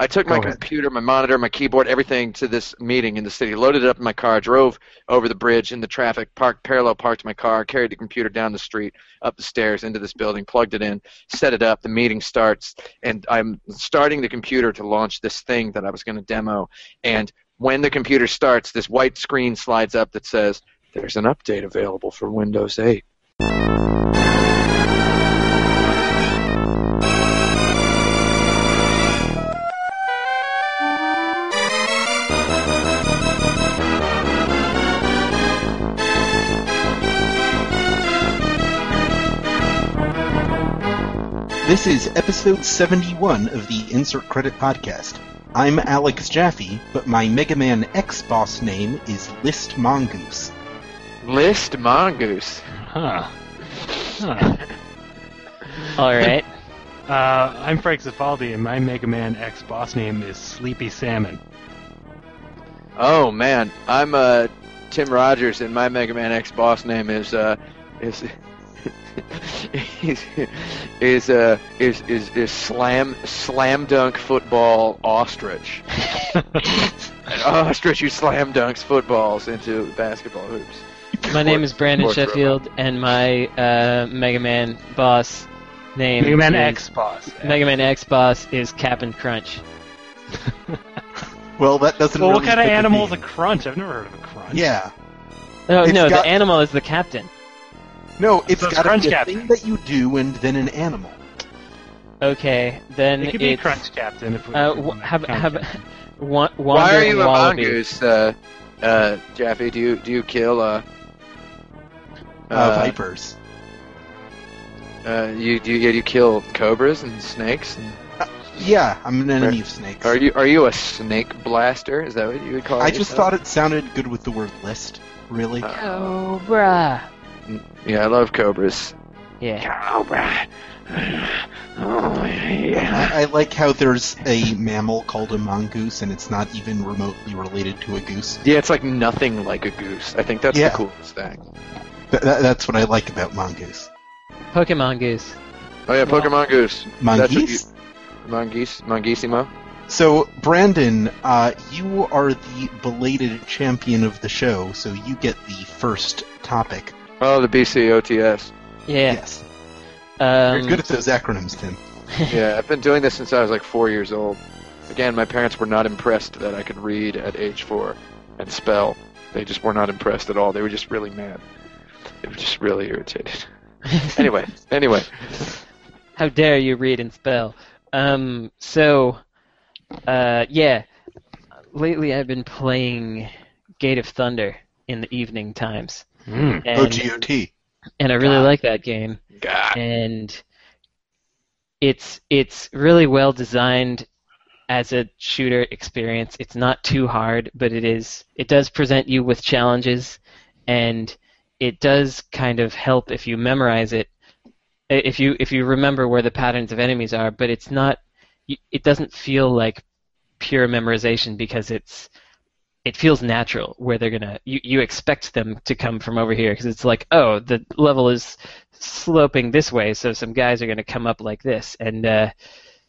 I took my ahead. computer, my monitor, my keyboard, everything to this meeting in the city. Loaded it up in my car, drove over the bridge in the traffic, parked parallel parked my car, carried the computer down the street, up the stairs into this building, plugged it in, set it up. The meeting starts, and I'm starting the computer to launch this thing that I was going to demo. And when the computer starts, this white screen slides up that says, "There's an update available for Windows 8." Is episode 71 of the Insert Credit Podcast. I'm Alex Jaffe, but my Mega Man X boss name is List Mongoose. List mongoose. Huh. Huh. All right. Uh, I'm Frank Cifaldi, and my Mega Man X boss name is Sleepy Salmon. Oh man, I'm uh, Tim Rogers, and my Mega Man X boss name is uh, is is is uh is is is slam slam dunk football ostrich. An ostrich who slam dunks footballs into basketball hoops. My name is Brandon Sports Sheffield, and my uh, Mega Man boss name Mega Man X boss. Mega Man X boss is Captain Crunch. Well, that doesn't Well, really what kind of animal is a crunch? I've never heard of a crunch. Yeah. Oh It's no, got- the animal is the captain. No, it's So it's got to be a Captain. thing that you do and then an animal. Okay, then It could be it's Crunch Captain if we. uh, if we wh- wanna have count have Captain. wa- Why are wandering you a wallaby. mongoose, uh, uh, Jaffe? Do you do you kill uh, Uh, vipers. Uh, you do you, do you kill cobras and snakes? And, Yeah, I'm an enemy of snakes. are you are you a snake blaster? Is that what you would call it? I just thought it sounded good with the word list. Really? Uh, Cobra. Yeah, I love cobras. Yeah. Cobra. Oh yeah. I, I like how there's a mammal called a mongoose, and it's not even remotely related to a goose. Yeah, it's like nothing like a goose. I think that's Yeah. the coolest thing. Th- that, that's what I like about mongoose. Pokemon Goose. Oh yeah, Pokemon Goose. That's what Mongoose? you- Mongoose. Mongeesimo. So, Brandon, uh, you are the belated champion of the show, so you get the first topic. Oh, the BCOTS. Yeah. Yes. Um, You're good at those acronyms, Tim. yeah, I've been doing this since I was like four years old. Again, my parents were not impressed that I could read at age four and spell. They just were not impressed at all. They were just really mad. They were just really irritated. anyway, anyway. How dare you read and spell? Um, so, uh, yeah. Lately, I've been playing Gate of Thunder in the evening times, Hmm. and, OGOT. and I really God. like that game. God. And it's it's really well designed as a shooter experience. It's not too hard, but it is it does present you with challenges, and it does kind of help if you memorize it if you if you remember where the patterns of enemies are, but it's not. It doesn't feel like pure memorization because it's it feels natural where they're gonna you, you expect them to come from over here because it's like oh the level is sloping this way so some guys are gonna come up like this and uh,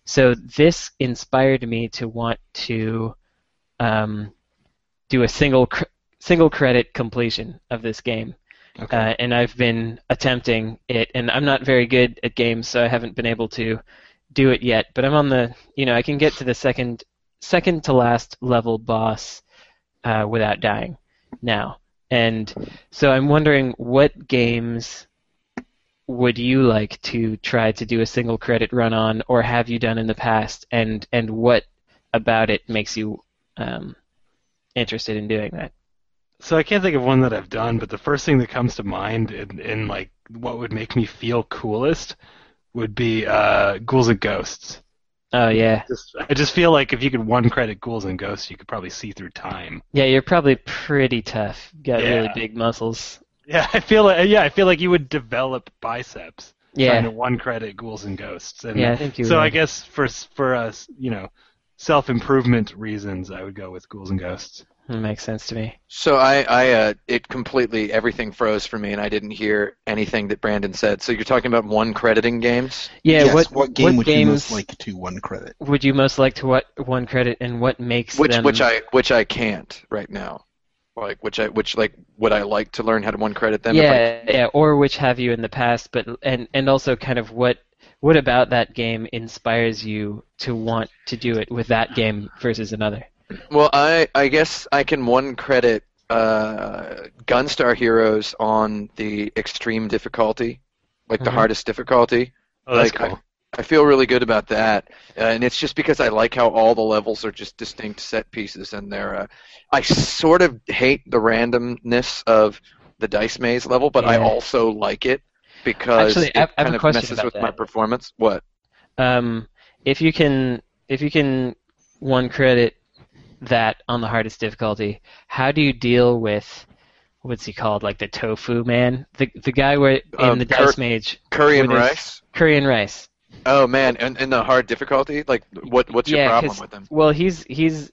so this inspired me to want to um, do a single cr- single credit completion of this game Okay. uh, and I've been attempting it, and I'm not very good at games, so I haven't been able to do it yet. But I'm on the, you know, I can get to the second, second to last level boss uh, without dying now, and so I'm wondering what games would you like to try to do a single credit run on, or have you done in the past, and and what about it makes you um, interested in doing that? So I can't think of one that I've done, but the first thing that comes to mind in, in like what would make me feel coolest would be uh, Ghouls and Ghosts. Oh yeah, Just, I just feel like if you could one credit Ghouls and Ghosts, you could probably see through time. Yeah, you're probably pretty tough. Got really big muscles. Yeah, I feel like yeah, I feel like you would develop biceps trying to Yeah. one credit Ghouls and Ghosts. And Yeah, I think you so would. I guess for for us, you know, self improvement reasons, I would go with Ghouls and Ghosts. That makes sense to me. So I, I, uh, it completely everything froze for me, and I didn't hear anything that Brandon said. So you're talking about one crediting games? Yeah. yes, what game what would games you most like to one credit? would you most like to what one credit, and what makes Which, them? which I, which I can't right now. Like, which I, which like, would I like to learn how to one credit them? if I yeah, yeah, or which have you in the past, but and and also kind of what what about that game inspires you to want to do it with that game versus another? Well, I I guess I can one credit uh, Gunstar Heroes on the extreme difficulty, like the Mhm. hardest difficulty. Oh, that's Like, cool. I feel really good about that, uh, and it's just because I like how all the levels are just distinct set pieces, and they're. Uh, I sort of hate the randomness of the dice maze level, but I also like it because Actually, it I kind of messes with my performance. What? Um, if you can if you can one credit that on the hardest difficulty, how do you deal with what's he called, like the tofu man, the the guy where in Um, the Cur- dice mage, Curry and rice. curry and rice. Oh man, and, and the hard difficulty. Like, what? What's your problem with him? Well, he's he's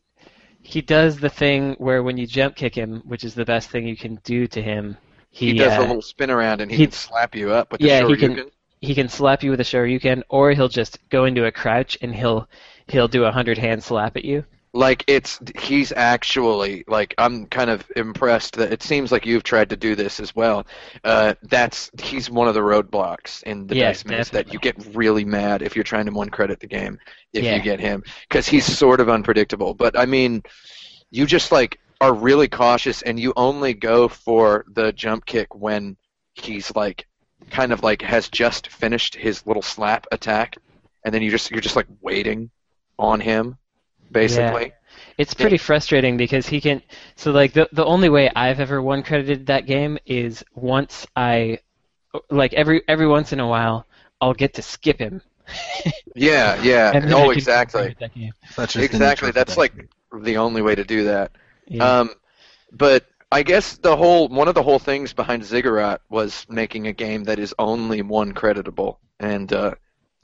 he does the thing where when you jump kick him, which is the best thing you can do to him. He, He, does uh, a little spin around and he, he- can slap you up with the Yeah, he Shoryuken. can- he can slap you with a shoryuken, or he'll just go into a crouch and he'll he'll do a hundred hand slap at you. Like it's he's actually like I'm kind of impressed that it seems like you've tried to do this as well. Uh, that's he's one of the roadblocks in the Yeah, dice that you get really mad if you're trying to one credit the game if Yeah. you get him because he's sort of unpredictable. But I mean, you just like are really cautious and you only go for the jump kick when he's like kind of like has just finished his little slap attack and then you just you're just like waiting on him basically. It's pretty frustrating because he can. So like the the only way I've ever one credited that game is once I, like every every once in a while, I'll get to skip him. Yeah, yeah. And then I oh, exactly. that game. That's Exactly. That's the like the only way to do that. Yeah. Um, but I guess the whole one of the whole things behind Ziggurat was making a game that is only one creditable, and uh,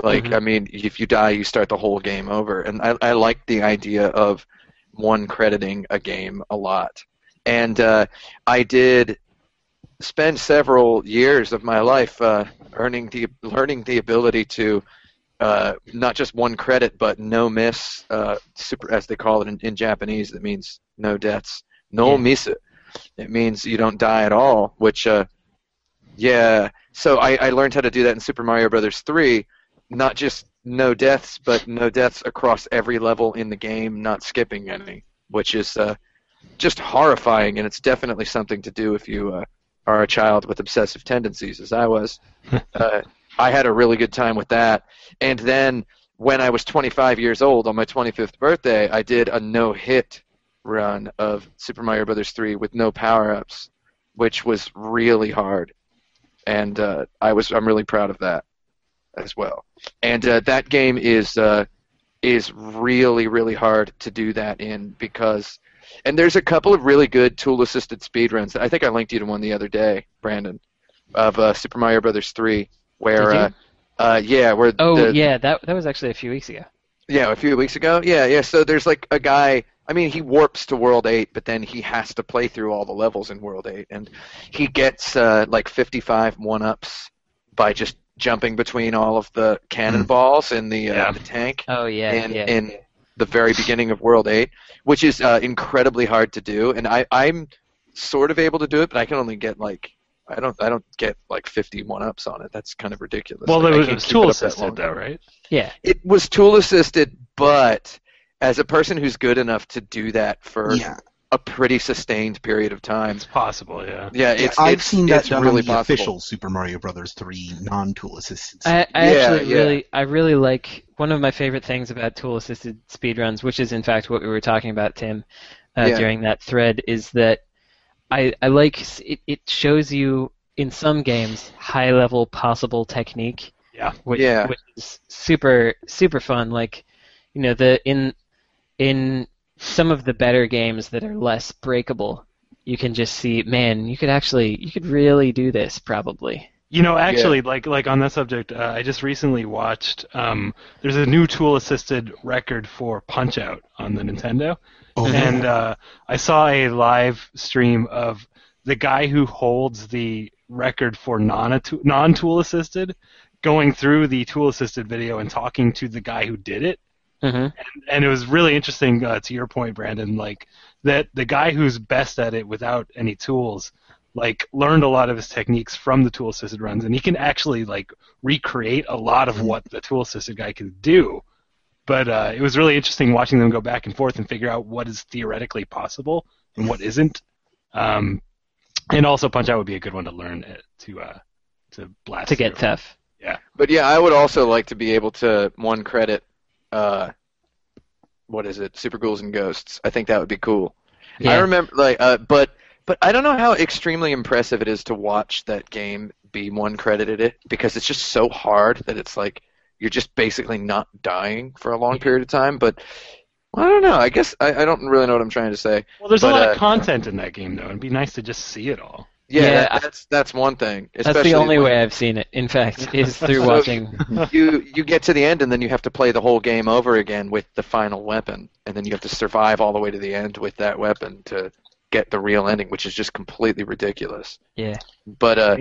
like Mhm. I mean, if you die, you start the whole game over, and I I like the idea of one crediting a game a lot, and uh, I did spend several years of my life uh, earning the learning the ability to uh, not just one credit, but no miss, uh, super as they call it in, in Japanese. That means no deaths, no Yeah. miss. It means you don't die at all. Which, uh, yeah. So I, I learned how to do that in Super Mario Brothers 3. Not just no deaths, but no deaths across every level in the game, not skipping any, which is uh, just horrifying, and it's definitely something to do if you uh, are a child with obsessive tendencies, as I was. uh, I had a really good time with that. And then when I was 25 years old on my 25th birthday, I did a no-hit run of Super Mario Brothers 3 with no power-ups, which was really hard. And uh, I was I'm really proud of that as well. And uh, that game is uh, is really really hard to do that in because and there's a couple of really good tool assisted speedruns. I think I linked you to one the other day, Brandon, of uh, Super Mario Brothers 3 where uh, uh, yeah, where oh the, yeah, that that was actually a few weeks ago. yeah, a few weeks ago. Yeah, yeah. So there's like a guy. I mean, he warps to World 8, but then he has to play through all the levels in World 8, and he gets uh, like 55 one-ups by just jumping between all of the cannonballs in the uh, Yeah. the tank Oh yeah, in yeah. in the very beginning of World 8, which is uh, incredibly hard to do. And I I'm sort of able to do it, but I can only get like. I don't. I don't get like 51 ups on it. That's kind of ridiculous. Well, Like, it was, it was tool assisted though, right? yeah. It was tool assisted, but as a person who's good enough to do that for Yeah, a pretty sustained period of time, It's possible, yeah. yeah, yeah, it's I've it's, seen that it's done really on the possible. official Super Mario Brothers 3 non-tool assisted. I, I Yeah, actually yeah. really I really like one of my favorite things about tool assisted speedruns, which is in fact what we were talking about, Tim, uh, Yeah. during that thread, is that I I like it, it shows you in some games high level possible technique. Yeah. Which, Yeah. which is super super fun. Like you know the in in some of the better games that are less breakable, you can just see, man, you could actually you could really do this probably. You know, actually, like like on that subject, uh, I just recently watched. Um, there's a new tool-assisted record for Punch Out on the Nintendo, Oh, and uh, I saw a live stream of the guy who holds the record for non non tool assisted going through the tool assisted video and talking to the guy who did it hmm and it was really interesting uh, to your point brandon like that the guy who's best at it without any tools like learned a lot of his techniques from the tool assisted runs and he can actually like recreate a lot of what the tool assisted guy can do but uh, it was really interesting watching them go back and forth and figure out what is theoretically possible and what isn't um, and also punch out would be a good one to learn uh, to uh, to blast To get through. tough. Yeah. But yeah, I would also like to be able to one credit. Uh, what is it? Super Ghouls and Ghosts. I think that would be cool. I remember like, uh, but but I don't know how extremely impressive it is to watch that game be one credited it because it's just so hard that it's like you're just basically not dying for a long period of time. But I don't know. I guess I, I don't really know what I'm trying to say. well there's But, a lot uh, of content in that game though it'd be nice to just see it all Yeah, Yeah, that- that's that's one thing. That's the only when- way I've seen it. In fact, is through So- watching. you you get to the end and then you have to play the whole game over again with the final weapon and then you have to survive all the way to the end with that weapon to get the real ending which is just completely ridiculous Yeah. but uh,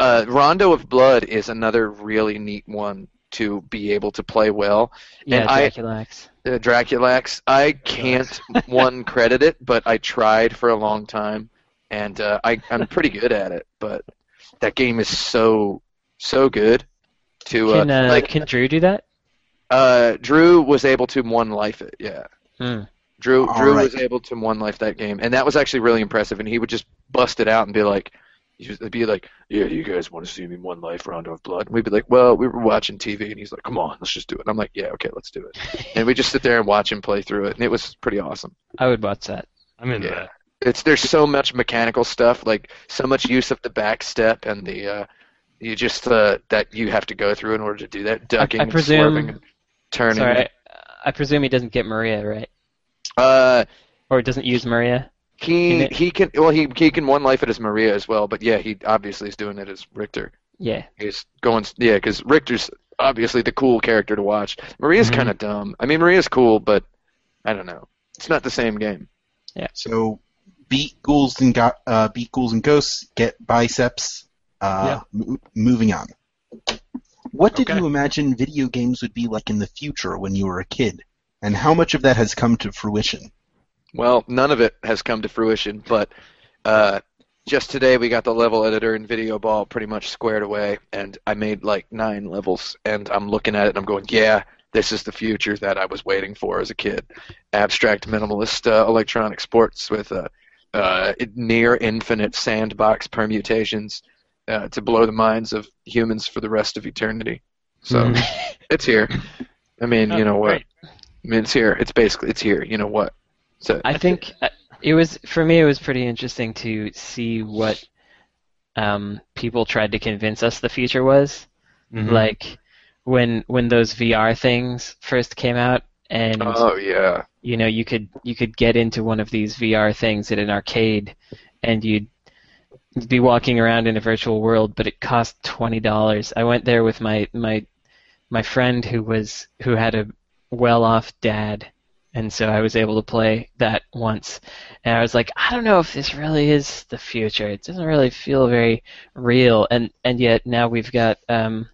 uh rondo of blood is another really neat one to be able to play well Yeah, And I- Dracula X. uh, Dracula X i can't one credit it but i tried for a long time and uh, I, i'm pretty good at it but that game is so so good to uh, Can, uh, like can Drew do that? uh, Drew was able to one life it. Yeah, Hmm. Drew All Drew right. was able to one life that game, and that was actually really impressive. And he would just bust it out and be like, he'd be like, "Yeah, you guys want to see me one life Rondo of Blood?" And we'd be like, "Well, we were watching TV," and he's like, "Come on, let's just do it." And I'm like, "Yeah, okay, let's do it." and we just sit there and watch him play through it, and it was pretty awesome. I would watch that. i'm into Yeah. that It's there's so much mechanical stuff, like so much use of the back step and the uh, you just uh, that you have to go through in order to do that, ducking, I and presume- swerving, and turning. Sorry, I, I presume he doesn't get Maria, right? Uh, Or doesn't use Maria? He In he can well he he can one life it as Maria as well, but yeah, he obviously is doing it as Richter. Yeah. He's going yeah, because Richter's obviously the cool character to watch. Maria's Mhm. kind of dumb. I mean, Maria's cool, but I don't know. It's not the same game. Yeah. So beat ghouls and go- uh, beat ghouls and ghosts. Get biceps. Uh, mo- moving on. What did Okay. you imagine video games would be like in the future when you were a kid, and how much of that has come to fruition? Well, none of it has come to fruition, but uh, just today we got the level editor in Video Ball pretty much squared away, and I made like nine levels, and I'm looking at it and I'm going, yeah, this is the future that I was waiting for as a kid. Abstract minimalist uh, electronic sports with uh, uh, near infinite sandbox permutations uh, to blow the minds of humans for the rest of eternity. So Mhm. it's here. I mean, you know what? great. I mean, it's here. It's basically it's here. You know what? So I think uh, it was for me. It was pretty interesting to see what um, people tried to convince us the future was. Mhm. Like when when those VR things first came out, and Oh yeah. You know you could you could get into one of these VR things at an arcade, and you'd be walking around in a virtual world, but it cost twenty dollars. I went there with my my my friend who was who had a well-off dad, and so I was able to play that once. And I was like, I don't know if this really is the future. It doesn't really feel very real. And and yet now we've got um,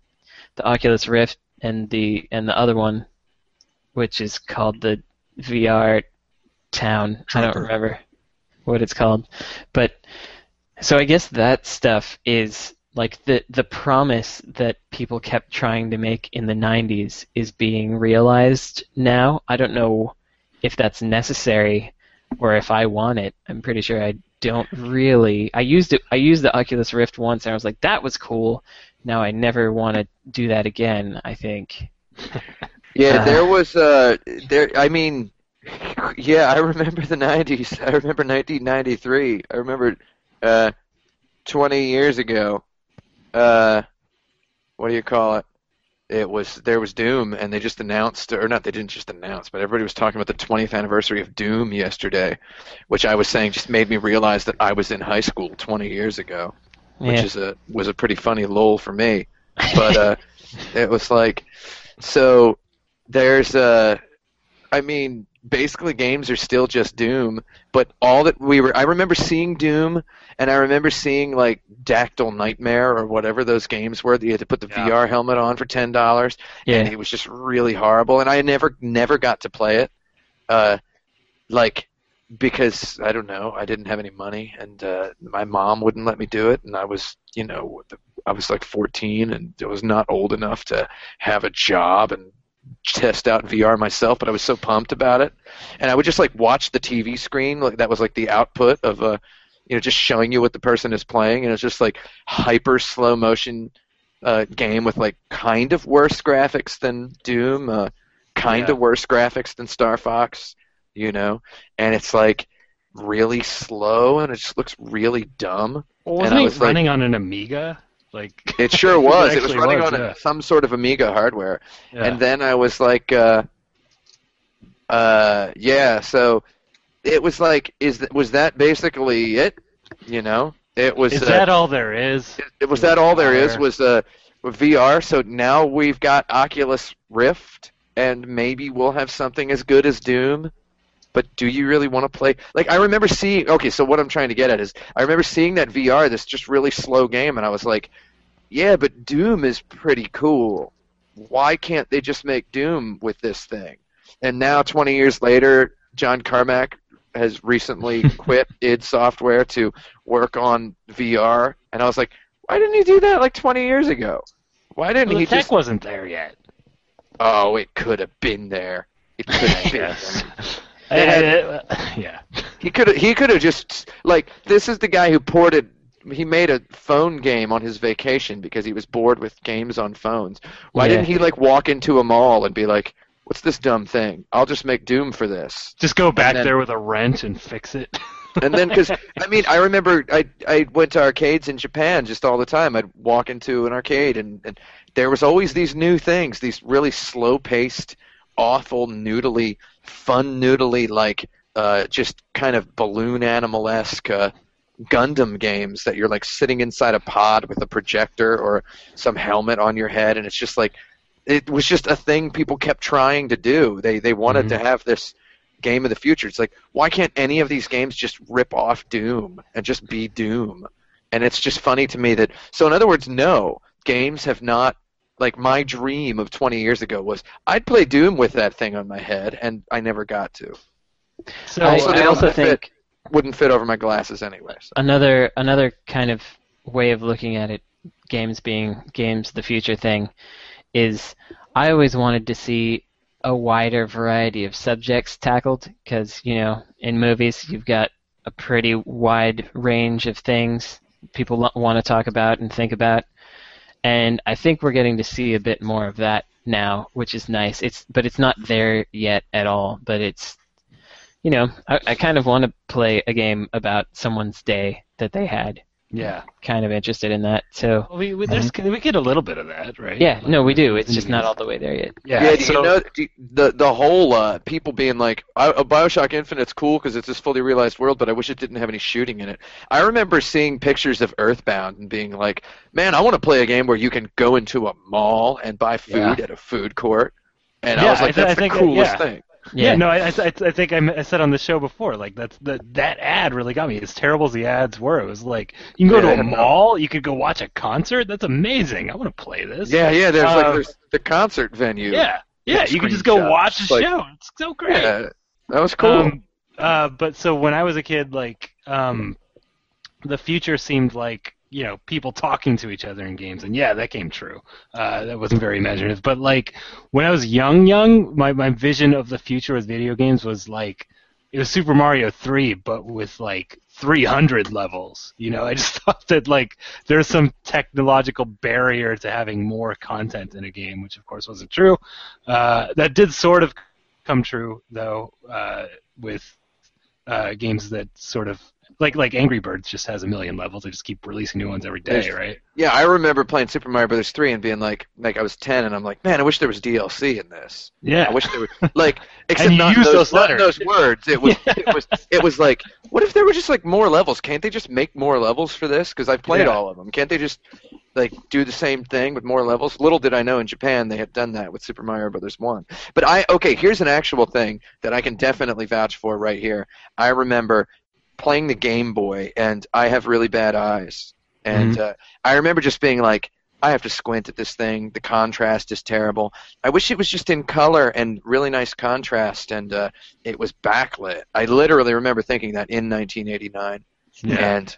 the Oculus Rift and the and the other one, which is called the VR Town. I don't remember what it's called, but so I guess that stuff is like the the promise that people kept trying to make in the 90s is being realized now. I don't know if that's necessary or if I want it. I'm pretty sure I don't really. I used it. I used the Oculus Rift once and I was like, that was cool. Now I never want to do that again. I think. Yeah, Uh. there was uh there I mean yeah, I remember the 90s. I remember 1993. I remember uh 20 years ago. Uh what do you call it? It was there was Doom and they just announced or not they didn't just announce, but everybody was talking about the 20th anniversary of Doom yesterday, which I was saying just made me realize that I was in high school 20 years ago. which Yeah. is a was a pretty funny lull for me. But uh, it was like, so there's uh, I mean, basically games are still just Doom, but all that we were I remember seeing Doom and I remember seeing like Dactyl Nightmare or whatever those games were that you had to put the Yeah. VR helmet on for ten dollars Yeah. and it was just really horrible and I never never got to play it. Uh like because I don't know, I didn't have any money and uh my mom wouldn't let me do it and I was, you know, I was like 14 and I was not old enough to have a job and test out VR myself, but I was so pumped about it. And I would just like watch the TV screen, like that was like the output of a you know, just showing you what the person is playing and it's just like hyper slow motion uh, game with like kind of worse graphics than Doom, uh, kind Yeah. of worse graphics than Star Fox, you know, and it's like really slow and it just looks really dumb. Well, And wasn't I it was like- running on an Amiga? Like It sure was. it was running was, on yeah. some sort of Amiga hardware, yeah. and then I was like, uh, uh, yeah. So it was like, is th- was that basically it? You know, it was. is uh, that all there is? it, was that all there is was uh, VR. So now we've got Oculus Rift, and maybe we'll have something as good as Doom. But do you really want to play? Like I remember seeing. Okay, so what I'm trying to get at is I remember seeing that VR, this just really slow game, and I was like, yeah, but Doom is pretty cool. Why can't they just make Doom with this thing? And now, 20 years later, John Carmack has recently quit id Software to work on VR, and I was like, why didn't he do that like 20 years ago? Why didn't Well, the he tech just? wasn't there yet. Oh, it could have been there. It could have been Yes. there. It had- Uh, yeah. He could he could have just like this is the guy who ported he made a phone game on his vacation because he was bored with games on phones. Why Yeah. didn't he like walk into a mall and be like, "What's this dumb thing? I'll just make Doom for this." Just go back then- there with a wrench and fix it. And then because I mean I remember I I went to arcades in Japan just all the time. I'd walk into an arcade and, and there was always these new things, these really slow paced, awful noodly, fun noodly like uh, just kind of balloon animal esque uh, Gundam games that you're like sitting inside a pod with a projector or some helmet on your head, and it's just like it was just a thing people kept trying to do. They they wanted Mhm. to have this game of the future. It's like why can't any of these games just rip off Doom and just be Doom? And it's just funny to me that so in other words, no games have not like my dream of 20 years ago was I'd play Doom with that thing on my head, and I never got to. So I, Also, I also fit. think Wouldn't fit over my glasses anyway. So. another another kind of way of looking at it, games being games the future thing, is I always wanted to see a wider variety of subjects tackled because you know in movies you've got a pretty wide range of things people want to talk about and think about, and I think we're getting to see a bit more of that now, which is nice. It's but it's not there yet at all, but it's you know, I, I kind of want to play a game about someone's day that they had. Yeah, Kind of interested in that. So well, we we, there's, we get a little bit of that, right? yeah, no, we do. It's just not all the way there yet. Yeah, Yeah, so, you know you- the the whole uh, people being like, "I- Bioshock Infinite's cool because it's this fully realized world, but I wish it didn't have any shooting in it. I remember seeing pictures of Earthbound and being like, man, I want to play a game where you can go into a mall and buy food Yeah. at a food court. And Yeah, I was like, I th- that's I think the that- coolest yeah. thing. Yeah, no, I, I, I think I think I, m- I said on the show before, like that's the that ad really got me. As terrible as the ads were, it was like you can go Yeah, to a mall, you could go watch a concert. That's amazing. I want to play this. Yeah, yeah. There's like Uh, there's the concert venue. yeah, yeah. Yeah, You can just go screenshots. watch the Like- show. It's so great. Yeah, that was cool. Um, uh, but so when I was a kid, like, um, the future seemed like you know people talking to each other in games, and yeah, that came true. Uh, that wasn't very imaginative, but like when I was young, young, my my vision of the future with video games was like it was Super Mario 3, but with like 300 levels. You know, I just thought that like there's some technological barrier to having more content in a game, which of course wasn't true. Uh, that did sort of come true though uh, with uh, games that sort of like like Angry Birds just has a million levels. They just keep releasing new ones every day, There's- right? Yeah, I remember playing Super Mario Brothers 3 and being like, like I was 10 and I'm like, man, I wish there was DLC in this. Yeah. I wish there was like, except not use those, those not letters. those words. It was, it was, it was like, what if there were just like more levels? Can't they just make more levels for this? Because I've played Yeah. all of them. Can't they just like do the same thing with more levels? Little did I know in Japan they had done that with Super Mario Brothers 1. But I, okay, here's an actual thing that I can definitely vouch for right here. I remember playing the Game Boy, and I have really bad eyes, and uh, I remember just being like, I have to squint at this thing. The contrast is terrible. I wish it was just in color and really nice contrast, and uh, it was backlit. I literally remember thinking that in 1989, Yeah. and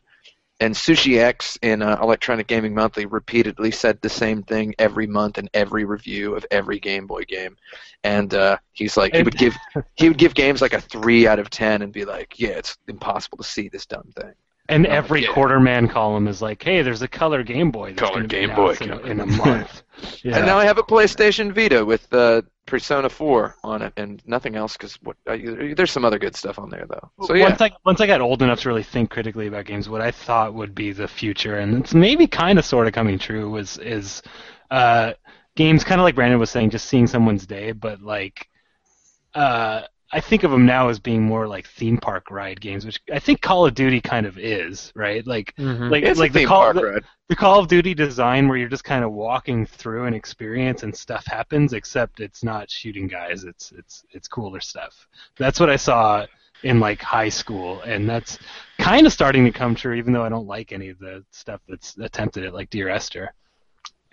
and Sushi X in uh, Electronic Gaming Monthly repeatedly said the same thing every month in every review of every Game Boy game, and uh, he's like he would give he would give games like a three out of ten and be like, yeah, it's impossible to see this dumb thing. And Oh, every yeah. Quartermann column is like, hey, there's a color Game Boy. that's Color gonna be Game Boy in a, in a month. yeah. And now I have a PlayStation Vita with uh, Persona 4 on it, and nothing else because uh, there's some other good stuff on there though. So yeah, Once I once I got old enough to really think critically about games, what I thought would be the future, and it's maybe kind of sort of coming true, was is uh, games kind of like Brandon was saying, just seeing someone's day, but like uh, I think of them now as being more like theme park ride games, which I think Call of Duty kind of is, right? Like Mhm. like it's like a the Call park the, ride. the Call of Duty design where you're just kind of walking through an experience and stuff happens, except it's not shooting guys. It's it's it's cooler stuff. That's what I saw in like high school, and that's kind of starting to come true. Even though I don't like any of the stuff that's attempted at like Dear Esther,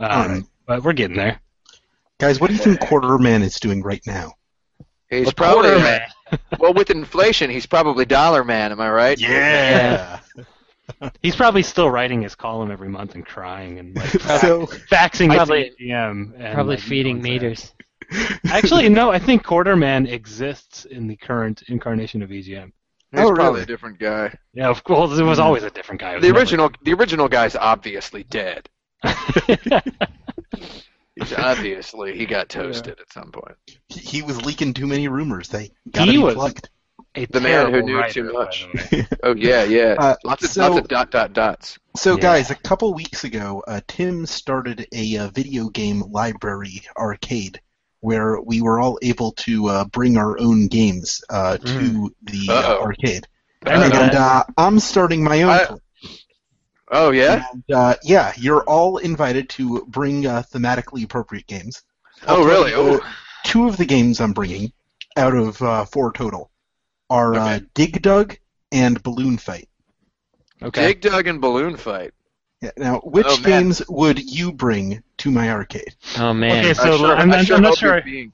um, Alright. but we're getting there. Guys, what do you think Quartermann is doing right now? He's A probably quarter man. well with inflation, he's probably Dollar Man. Am I right? Yeah. He's probably still writing his column every month and crying and like so, faxing Probably- it to GM. And, Probably like, feeding no one's there. meters. Actually, no. I think Quartermann exists in the current incarnation of EGM. Oh, he's Oh, probably really? a different guy. Yeah, of course. It was hmm. always a different guy. It was The never- original, the original guy's obviously dead. He's obviously he got toasted at some point. he he was leaking too many rumors. They got He to be was- plugged. A The man who knew writer, too much. Oh yeah, yeah. Uh, lots of so- lots of dot dot dots. So, Yeah. guys, a couple weeks ago, uh, Tim started a uh, video game library arcade where we were all able to uh, bring our own games uh, to the uh, Uh-oh. arcade. And uh, I'm starting my own. I- club. Oh yeah. And, uh, yeah, you're all invited to bring uh, thematically appropriate games. I'll Oh really? Oh. two of the games I'm bringing, out of uh, four total, are uh, Okay. Dig Dug and Balloon Fight. Okay. Dig Dug and Balloon Fight. Yeah, now, which Oh, games would you bring to my arcade? Oh man. Okay, I so sure, I'm, I I'm, sure I'm not hope sure. you're being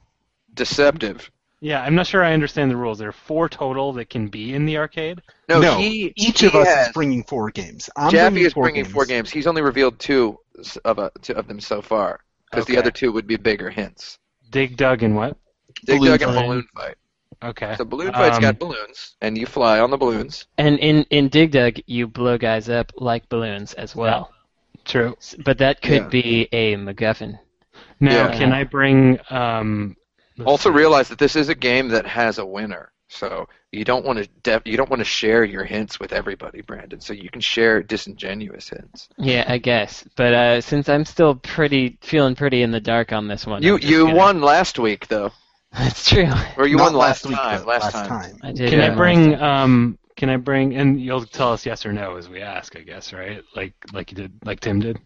deceptive. Yeah, I'm not sure I understand the rules. There are four total that can be in the arcade. No, No, he Each he of us has, is bringing four games. I'm Jaffe bringing is four bringing games. four games. He's only revealed two s- of a, two of them so far because the Okay. other two would be bigger hints. Dig, dug, and what? Dig Balloon Dug and Fight. Balloon Fight. Okay. So Balloon Fight's Um, got balloons, and you fly on the balloons. And in in Dig Dug, you blow guys up like balloons as well. True. S- But that could Yeah. be a MacGuffin. Now, Yeah. can I bring? Um, let's Also see. realize that this is a game that has a winner. So you don't want to def- you don't want to share your hints with everybody, Brandon. So you can share disingenuous hints. Yeah, I guess. But uh, since I'm still pretty feeling pretty in the dark on this one, You you gonna- won last week though, That's true. or you Not won last, week, time. though, last, last time. I did. Can uh, I bring? Um, can I bring? And you'll tell us yes or no as we ask, I guess, right? Like like you did, like Tim did.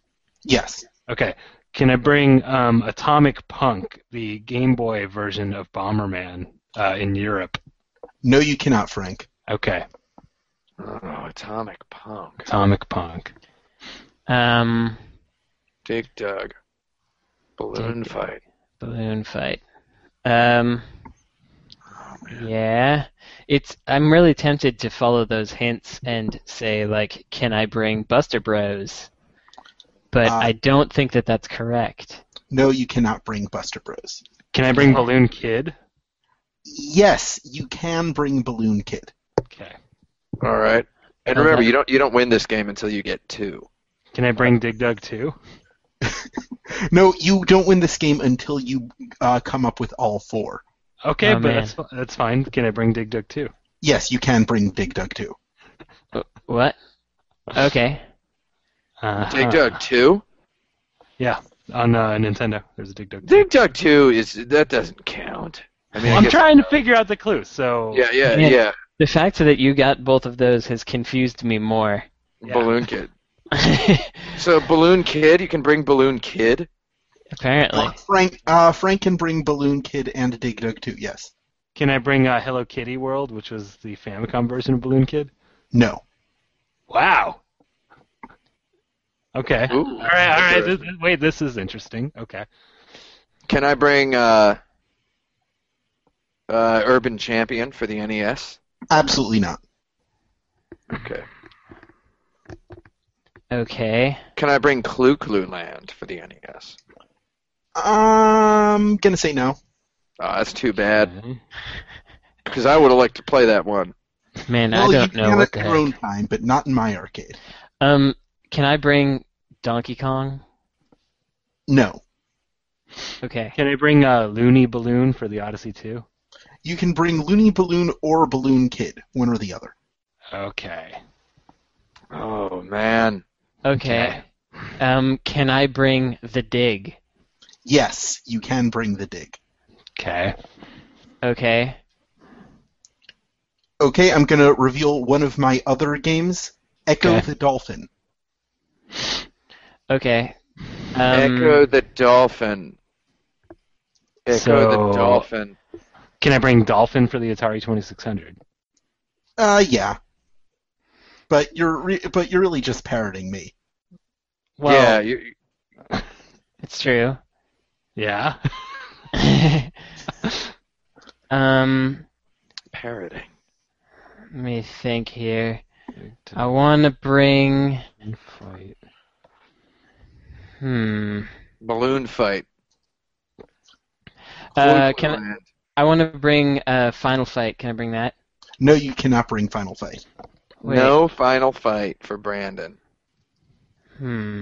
Yes. Okay. Can I bring um, Atomic Punk, the Game Boy version of Bomberman, uh, in Europe? No, you cannot, Frank. Okay. Oh, Atomic Punk. Atomic Punk. Um, Dig Dug. Balloon Dig Dug. Fight. balloon fight. Um, yeah, it's. I'm really tempted to follow those hints and say like, can I bring Buster Bros? But Uh, I don't think that that's correct. No, you cannot bring Buster Bros. Can I bring Balloon Kid? Yes, you can bring Balloon Kid. Okay. All right. And Okay. remember, you don't you don't win this game until you get two. Can I bring Dig Dug too? No, you don't win this game until you uh, come up with all four. Okay, Oh, but man. that's that's fine. Can I bring Dig Dug too? Yes, you can bring Dig Dug too. What? Okay. Uh, Dig Dug 2? Yeah, on uh, Nintendo. There's a Dig Dug. Dig Dug 2 is that doesn't count. I mean, I I'm trying to figure out the clue. So Yeah, yeah, Yeah. yeah. The fact that you got both of those has confused me more. Yeah. Balloon Kid. So Balloon Kid, you can bring Balloon Kid. Apparently. Uh, Frank uh, Frank can bring Balloon Kid and Dig Dug too. Yes. Can I bring uh, Hello Kitty World, which was the Famicom version of Balloon Kid? No. Wow. Okay. Ooh, all right. All right. interesting. This, wait, this is interesting. Okay. Can I bring uh, uh, Urban Champion for the NES? Absolutely not. Okay. Okay. Can I bring Clu Clu Land for the NES? I'm gonna say no. Oh, that's too bad Okay. because I would have liked to play that one. Man, well, I don't you know can what at the your heck. own time, but not in my arcade. Um, can I bring Donkey Kong? No. Okay. Can I bring uh, Looney Balloon for the Odyssey 2? You can bring Looney Balloon or Balloon Kid, one or the other. Okay. Oh man. Okay. Um, can I bring the Dig? Yes, you can bring the dig. Okay. Okay. Okay, I'm gonna reveal one of my other games, Ecco Okay. the Dolphin. Okay. Um, Ecco the Dolphin. Ecco So- the Dolphin. Can I bring Dolphin for the Atari 2600? Uh, yeah. But you're re- but you're really just parroting me. well, yeah, you, it's true. Yeah. um, parroting. let me think here. I want to bring. Fight. Hmm. Balloon fight. Uh, can I, Land. I want to bring uh, Final Fight. Can I bring that? No, you cannot bring Final Fight. Wait. No final fight for Brandon. Hmm.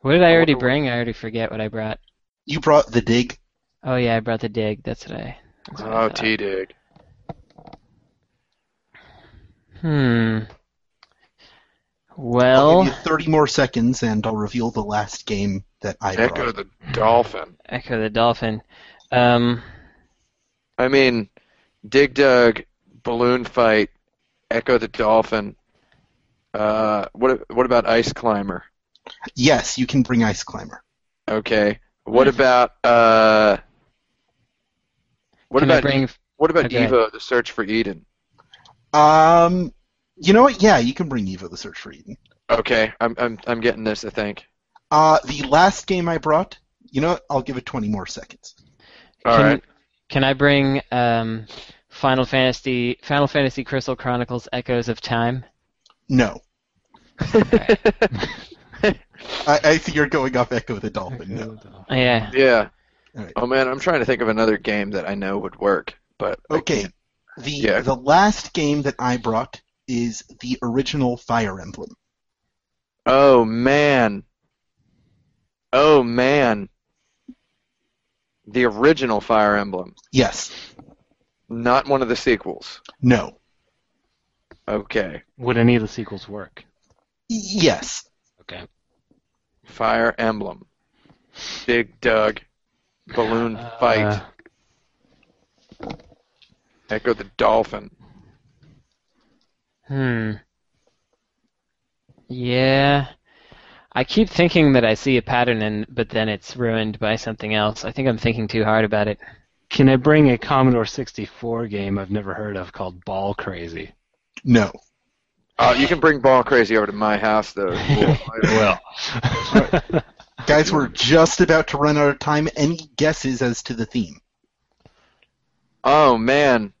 What did I already wonder what- bring? I already forget what I brought. You brought the dig. Oh yeah, I brought the dig. That's what I. That's what Oh. T Dig. Hmm. I'll Well, give you 30 more seconds, and I'll reveal the last game that I brought. Ecco the Dolphin. Ecco the Dolphin. Um. I mean, Dig Dug, Balloon Fight, Ecco the Dolphin. Uh, what what about Ice Climber? Yes, you can bring Ice Climber. Okay. What about uh? What can about bring? what about okay. Evo: The Search for Eden? Um, you know what? Yeah, you can bring Evo: The Search for Eden. Okay, I'm I'm I'm getting this. I think. Uh, the last game I brought. You know what? I'll give it 20 more seconds. All can, right. Can I bring um, Final Fantasy Final Fantasy Crystal Chronicles Echoes of Time? No. I, I think you're going off Ecco the Dolphin. No. Oh, yeah. yeah. All right. Oh man, I'm trying to think of another game that I know would work, but Okay. The Yeah. the last game that I brought is the original Fire Emblem. Oh man. Oh man. The original Fire Emblem, Yes. not one of the sequels. No. Okay. Would any of the sequels work? Y- yes. Okay. Fire Emblem. Big Doug. Balloon Fight. Uh, Ecco the Dolphin. Hmm. Yeah. I keep thinking that I see a pattern, and but then it's ruined by something else. I think I'm thinking too hard about it. can I bring a Commodore 64 game I've never heard of called Ball Crazy? No. Uh, you can bring Ball Crazy over to my house, though. Well. Guys, we're just about to run out of time. Any guesses as to the theme? oh man.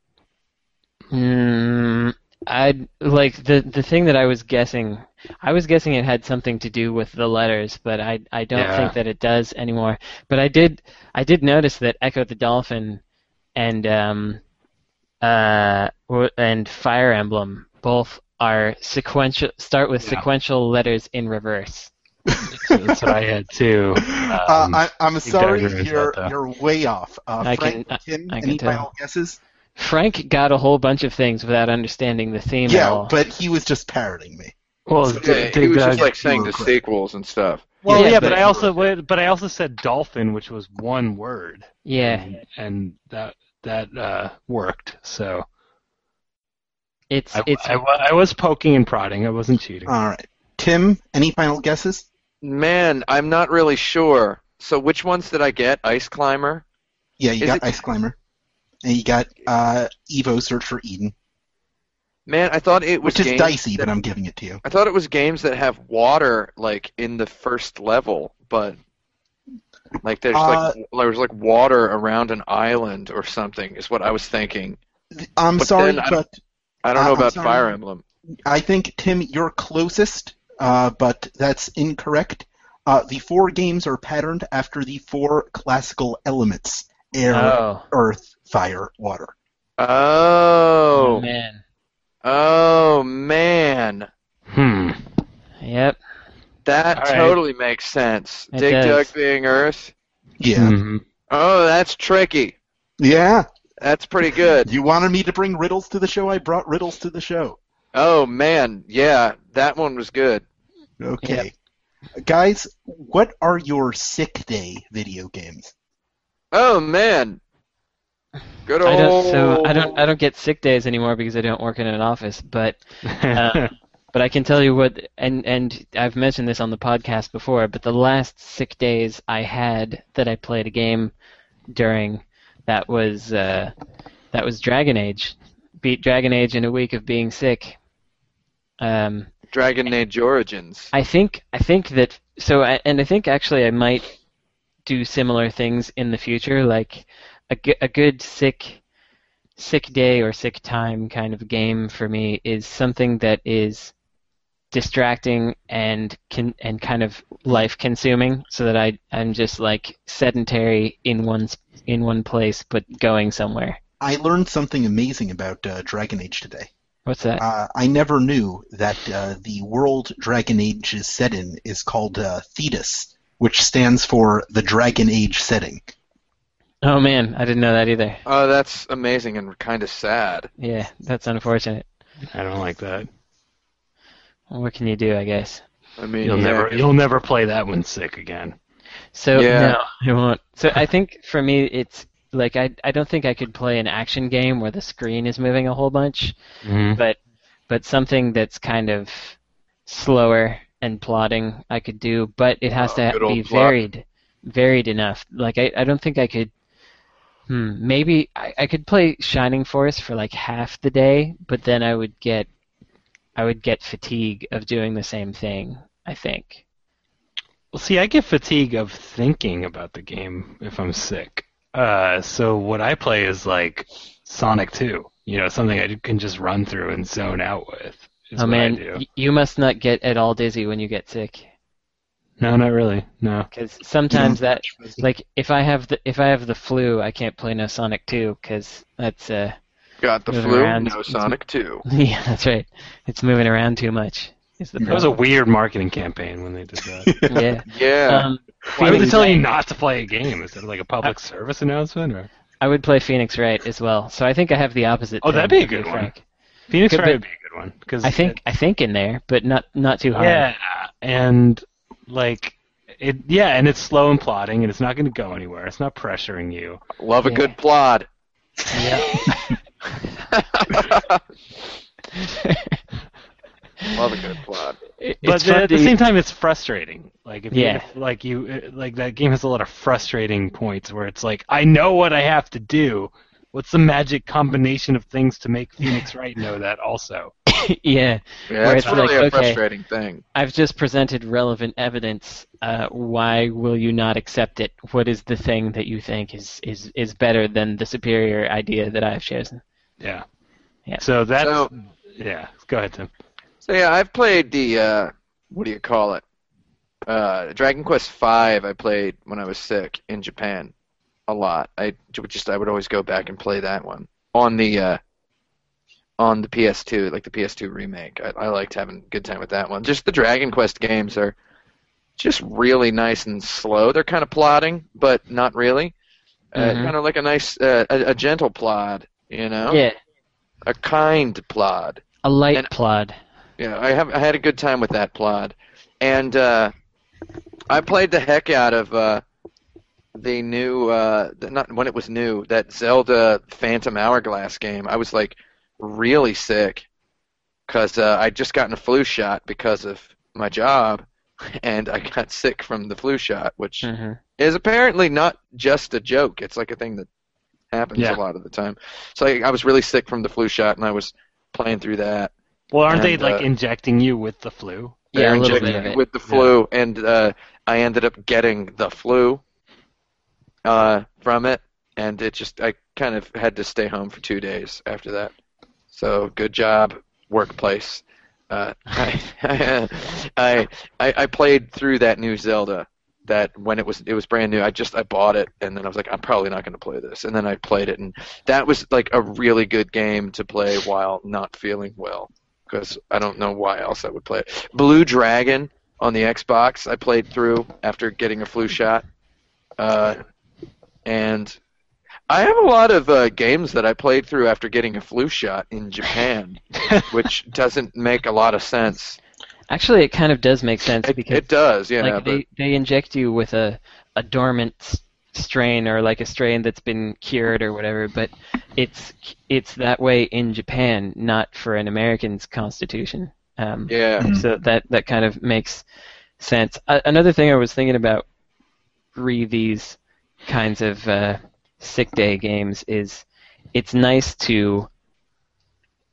Hmm. I like the the thing that I was guessing. I was guessing it had something to do with the letters, but I I don't Yeah. think that it does anymore. But I did I did notice that Ecco the Dolphin and um uh and Fire Emblem both are sequential start with Yeah. sequential letters in reverse. That's what I had too. Uh, Um, I, I'm sorry, you're that, you're way off. Uh, I Frank, can- Tim, I can any tell. final guesses? Frank got a whole bunch of things without understanding the theme at Yeah, all. but he was just parroting me. Well, Yeah, d- he was d- just like saying the Correct. sequels and stuff. well, Yeah, yeah, but, but- I also but I also said dolphin, which was one word, yeah, and, and that that uh, worked. So it's I, it's I, wa- I was poking and prodding. I wasn't cheating. All right. Tim, any final guesses? Man, I'm not really sure. So which ones did I get? Ice Climber? Yeah, you Is got it- Ice Climber. And you got uh, Evo Search for Eden, Man, I thought it was which is dicey, that- but I'm giving it to you. I thought it was games that have water like in the first level, but like there's Uh, like there's like water around an island or something is what I was thinking. I'm But sorry, then I- but I don't know I'm about sorry. Fire Emblem. I think Tim, you're closest, uh, but that's incorrect. Uh, the four games are patterned after the four classical elements: air, oh, earth, fire, water. Oh, man, oh man, Hmm. yep. that All right. totally makes sense. It Dig does. Dug being Earth. Yeah, Mhm. Oh, that's tricky. yeah. That's pretty good. You wanted me to bring riddles to the show. I brought riddles to the show. Oh man, yeah, that one was good. Okay, guys, what are your sick day video games? Oh man, good I don't. old. So I don't. I don't get sick days anymore because I don't work in an office. But Uh, but I can tell you what, and and I've mentioned this on the podcast before. But the last sick days I had that I played a game during, that was uh, that was Dragon Age. Beat Dragon Age in a week of being sick. Um, Dragon Age Origins. I think I think that so, I, and I think actually I might do similar things in the future, like a, a good sick sick day or sick time kind of game for me is something that is distracting and can and kind of life consuming, so that I I'm just like sedentary in one in one place but going somewhere. I learned something amazing about uh, Dragon Age today. What's that? Uh, I never knew that uh, the world Dragon Age is set in is called uh, Thedas, which stands for the Dragon Age setting. Oh man, I didn't know that either. Oh, that's amazing and kind of sad. Yeah, that's unfortunate. I don't like that. What can you do, I guess. I mean, You'll yeah, never you'll never play that one sick again. So Yeah. no, I won't. So I think for me, it's like I I don't think I could play an action game where the screen is moving a whole bunch, Mhm. but but something that's kind of slower and plotting I could do, but it has Oh, to be plot. varied, varied enough. Like I I don't think I could. Hmm, maybe I, I could play Shining Force for like half the day, but then I would get I would get fatigue of doing the same thing. I think. Well, see, I get fatigue of thinking about the game if I'm sick. Uh, so what I play is like Sonic 2. You know, something I can just run through and zone out with. Oh man, I do. y- you must not get at all dizzy when you get sick. No, not really. No. Because sometimes Yeah. that, like, if I have the if I have the flu, I can't play no Sonic 2 because that's uh, got the flu. around. No Sonic 2. yeah, that's right. It's moving around too much. Is the That was a weird marketing campaign when they did that. yeah. Yeah. Um, Why would they tell you not to play a game? Is it like a public service announcement? Or? I would play Phoenix Wright as well. So I think I have the opposite. Oh, that'd be a good one. frank. Phoenix Could Wright would be a good one. Cause I think I think in there, but not not too hard. Yeah, and like it. Yeah, and it's slow and plotting, and it's not going to go anywhere. It's not pressuring you. Love a yeah. good plot. Yeah. Love a good plot. It- But at the same time, it's frustrating. Like if Yeah. you, like you uh, like that game has a lot of frustrating points where it's like I know what I have to do. What's the magic combination of things to make Phoenix Wright know that also? yeah. Yeah, it's it's really like, a okay. frustrating thing. I've just presented relevant evidence. Uh, why will you not accept it? What is the thing that you think is, is, is better than the superior idea that I've chosen? Yeah. Yeah. So that's So- yeah. Go ahead, Tim. So yeah, I've played the uh, what do you call it? Uh, Dragon Quest V. I played when I was sick in Japan, a lot. I just I would always go back and play that one on the uh, on the PS2, like the PS2 remake. I, I liked having a good time with that one. Just the Dragon Quest games are just really nice and slow. They're kind of plodding, but not really. Uh, Mhm. Kind of like a nice, uh, a, a gentle plod. You know, Yeah, a kind plod. a light And- plod. Yeah, I have I had a good time with that plod, and uh, I played the heck out of uh, the new uh, not when it was new that Zelda Phantom Hourglass game. I was like really sick because uh, I'd just gotten a flu shot because of my job, and I got sick from the flu shot, which hmm is apparently not just a joke. It's like a thing that happens Yeah. a lot of the time. So I, I was really sick from the flu shot, and I was playing through that. Well, aren't they like uh, injecting you with the flu? They're a little injecting bit it. with the flu, and uh, I ended up getting the flu uh, from it, and it just I kind of had to stay home for two days after that. So good job, workplace. Uh, I, I, I I played through that new Zelda. That when it was it was brand new, I just I bought it, and then I was like, I'm probably not going to play this, and then I played it, and that was like a really good game to play while not feeling well because I don't know why else I would play it. Blue Dragon on the Xbox I played through after getting a flu shot, uh, and I have a lot of uh, games that I played through after getting a flu shot in Japan, which doesn't make a lot of sense. Actually, it kind of does make sense It, because it does, yeah. like but they, they inject you with a, a dormant strain or like a strain that's been cured or whatever, but it's it's that way in Japan, not for an American's constitution. Um, yeah, Mhm. So that that kind of makes sense. Uh, another thing I was thinking about re these kinds of uh, sick day games is it's nice to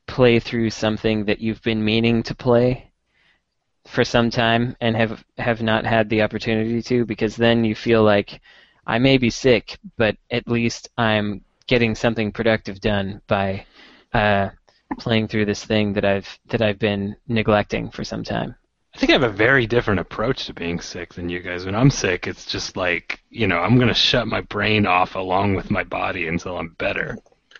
play through something that you've been meaning to play for some time and have have not had the opportunity to because then you feel like I may be sick, but at least I'm getting something productive done by uh, playing through this thing that I've that I've been neglecting for some time. I think I have a very different approach to being sick than you guys. When I'm sick, it's just like, you know, I'm going to shut my brain off along with my body until I'm better.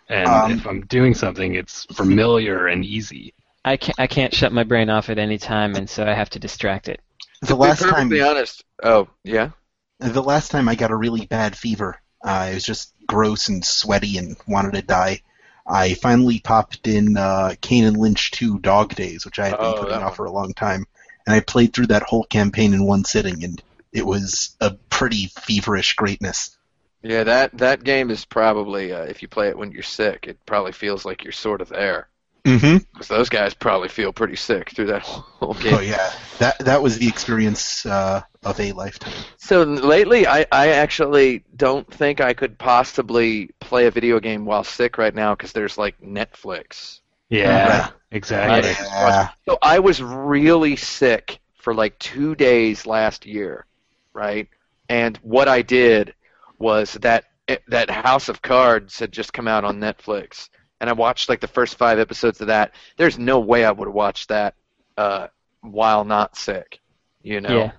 And Um, if I'm doing something, it's familiar and easy. I can't I can't shut my brain off at any time, and so I have to distract it. The to last be time, perfectly honest. Oh, yeah. the last time I got a really bad fever, uh, it was just gross and sweaty and wanted to die. I finally popped in uh, Kane and Lynch 2 Dog Days, which I had been Oh, putting off one. for a long time, and I played through that whole campaign in one sitting, and it was a pretty feverish greatness. Yeah, that that game is probably uh, if you play it when you're sick, it probably feels like you're sort of there. Mm-hmm. Because those guys probably feel pretty sick through that whole game. Oh yeah, that that was the experience uh, of a lifetime. So lately, I, I actually don't think I could possibly play a video game while sick right now because there's like Netflix. Yeah, Right. exactly. Yeah. So I was really sick for like two days last year, right? And what I did was that that House of Cards had just come out on Netflix, and I watched like the first five episodes of that. There's no way I would have watched that uh, while not sick, you know. Yeah.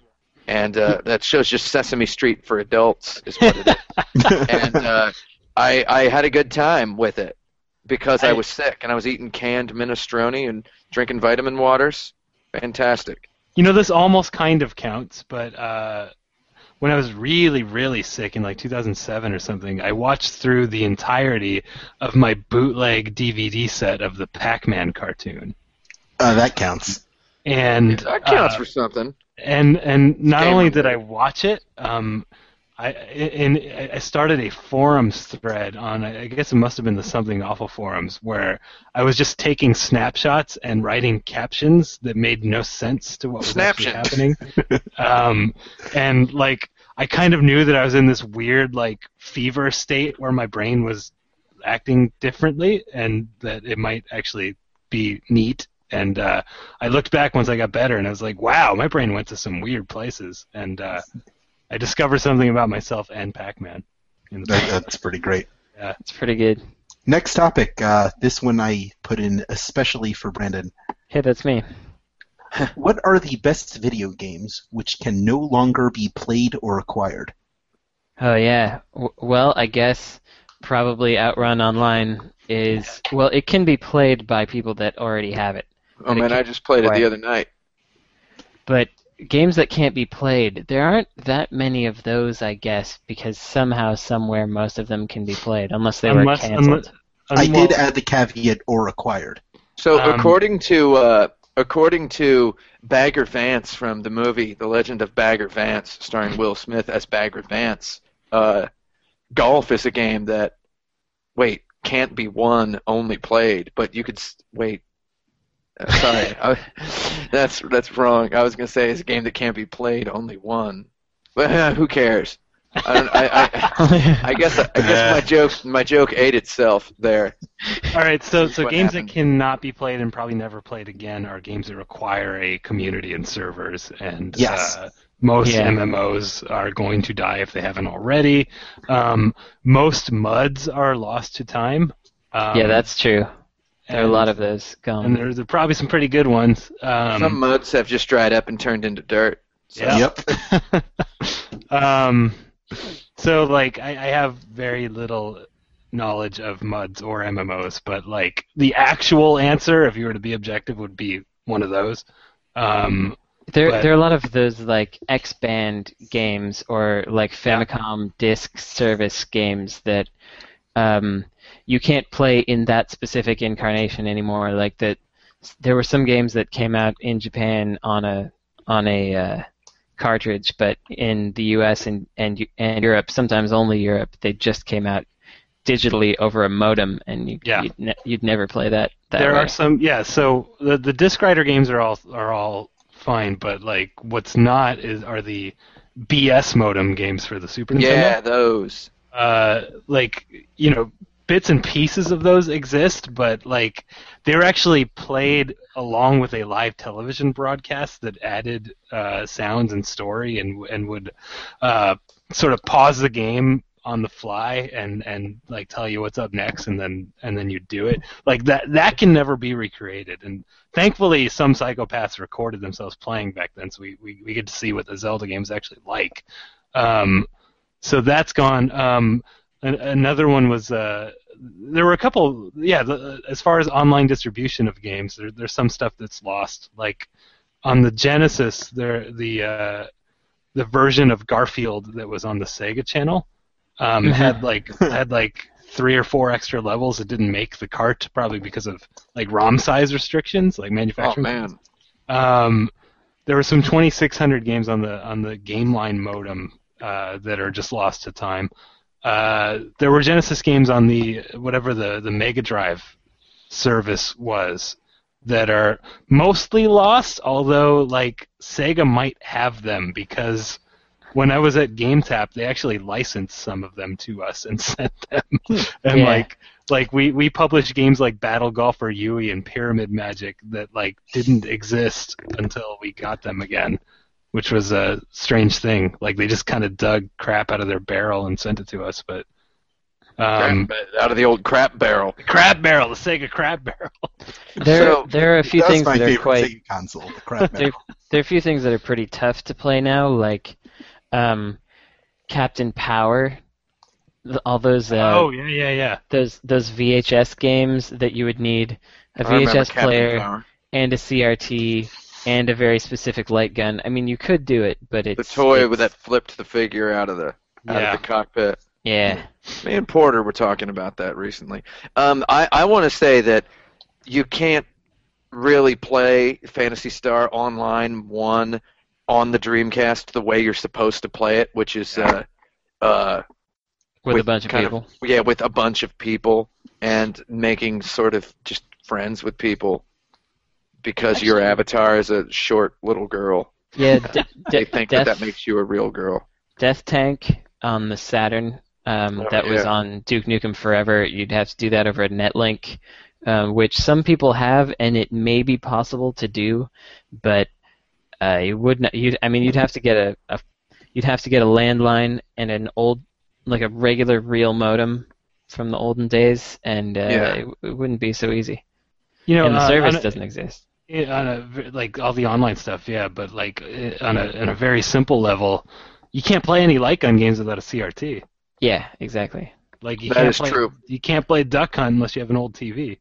And uh, that show's just Sesame Street for adults, is what it is. and uh, I I had a good time with it because I I- was sick and I was eating canned minestrone and drinking vitamin waters. Fantastic. You know, this almost kind of counts, but uh, when I was really, really sick in like 2007 or something, I watched through the entirety of my bootleg DVD set of the Pac-Man cartoon. Uh, that counts. And That counts uh, for something. and and not Game only did I watch it, um, I and I started a forums thread on I guess it must have been the Something Awful forums where I was just taking snapshots and writing captions that made no sense to what was actually happening. um, and like I kind of knew that I was in this weird like fever state where my brain was acting differently and that it might actually be neat and uh, I looked back once I got better, and I was like, "Wow, my brain went to some weird places." And uh, I discovered something about myself and Pac-Man. In the That, that's pretty great. Yeah, It's pretty good. Next topic. Uh, this one I put in especially for Brandon. Hey, that's me. What are the best video games which can no longer be played or acquired? Oh yeah. W- well, I guess probably Outrun Online is well, it can be played by people that already have it. Oh man, I just played it the other night. But games that can't be played, there aren't that many of those, I guess, because somehow, somewhere, most of them can be played, unless they unless, were canceled. unless I did add the caveat or acquired. So Um, according to uh, according to Bagger Vance from the movie The Legend of Bagger Vance, starring Will Smith as Bagger Vance, uh, golf is a game that wait can't be won, only played. But you could wait. Sorry, I, that's that's wrong. I was gonna say it's a game that can't be played, only one. But uh, who cares? I, don't, I, I, I guess I guess my joke my joke ate itself there. All right, so so games happened. that cannot be played and probably never played again are games that require a community and servers, and Yes. uh, most Yeah. MMOs are going to die if they haven't already. Um, most MUDs are lost to time. Um, yeah, that's true. There are a lot of those and there's probably some pretty good ones. Um, Some muds have just dried up and turned into dirt. So Yeah. Yep. um, so like I, I have very little knowledge of MUDs or MMOs, but like the actual answer, if you were to be objective, would be one of those. Um, There, but- there are a lot of those like X-band games or like Famicom disk service games that um, you can't play in that specific incarnation anymore. Like that, there were some games that came out in Japan on a on a uh, cartridge, but in the U.S. and and and Europe, sometimes only Europe, they just came out digitally over a modem, and you, Yeah. you'd, ne- you'd never play that. that there way. are some, yeah. So the the disc writer games are all are all fine, but like what's not is are the BS modem games for the Super Nintendo. yeah, those. uh, like you know bits and pieces of those exist, but like they were actually played along with a live television broadcast that added uh, sounds and story and and would uh, sort of pause the game on the fly and and like tell you what's up next and then and then you do it. Like that that can never be recreated. And thankfully some psychopaths recorded themselves playing back then so we we, we get to see what the zelda game's actually like. Um, so that's gone. Um, an, another one was uh, there were a couple yeah the, as far as online distribution of games there, there's some stuff that's lost like on the genesis there the uh, the version of garfield that was on the sega channel um, Mhm. had like had like three or four extra levels that didn't make the cart probably because of like rom size restrictions like manufacturing. Oh man. um, there were some 2600 games on the on the GameLine modem uh, that are just lost to time. Uh, there were Genesis games on the whatever the the Mega Drive service was that are mostly lost. Although like Sega might have them because when I was at GameTap, they actually licensed some of them to us and sent them. and Yeah. like like we we published games like Battle Golfer Yui and Pyramid Magic that like didn't exist until we got them again, which was a strange thing. Like they just kind of dug crap out of their barrel and sent it to us, but um, Crap, out of the old crap barrel. crab barrel, the Sega crab barrel. There, So, there are a few things that are quite Sega console, the crap there, there are a few things that are pretty tough to play now, like um, Captain Power. All those uh, oh yeah, yeah, yeah. those those VHS games that you would need a I remember VHS player Power. and a CRT and a very specific light gun. I mean, you could do it, but it's The toy it's- with that flipped the figure out of the out Yeah. of the cockpit. Yeah, Me and Porter were talking about that recently. Um, I, I want to say that you can't really play Phantasy Star Online 1 on the Dreamcast the way you're supposed to play it, which is uh, uh, with, With a bunch of kind of- people. yeah, with a bunch of people and making sort of just friends with people because your avatar is a short little girl. yeah, de- They think Death, that that makes you a real girl. Death Tank on the Saturn. Um, Oh, that was on Duke Nukem Forever. You'd have to do that over a NetLink, um, which some people have, and it may be possible to do, but uh, you would not. You'd, I mean, you'd have to get a, a, you'd have to get a landline and an old, like a regular real modem from the olden days, and uh, Yeah. it, it wouldn't be so easy. You know, and the uh, service doesn't exist. Yeah, on a v- like all the online stuff, yeah, but like eh, on a on a very simple level, you can't play any light gun games without a CRT. Yeah, exactly. Like you That can't is play, true. You can't play Duck Hunt unless you have an old TV.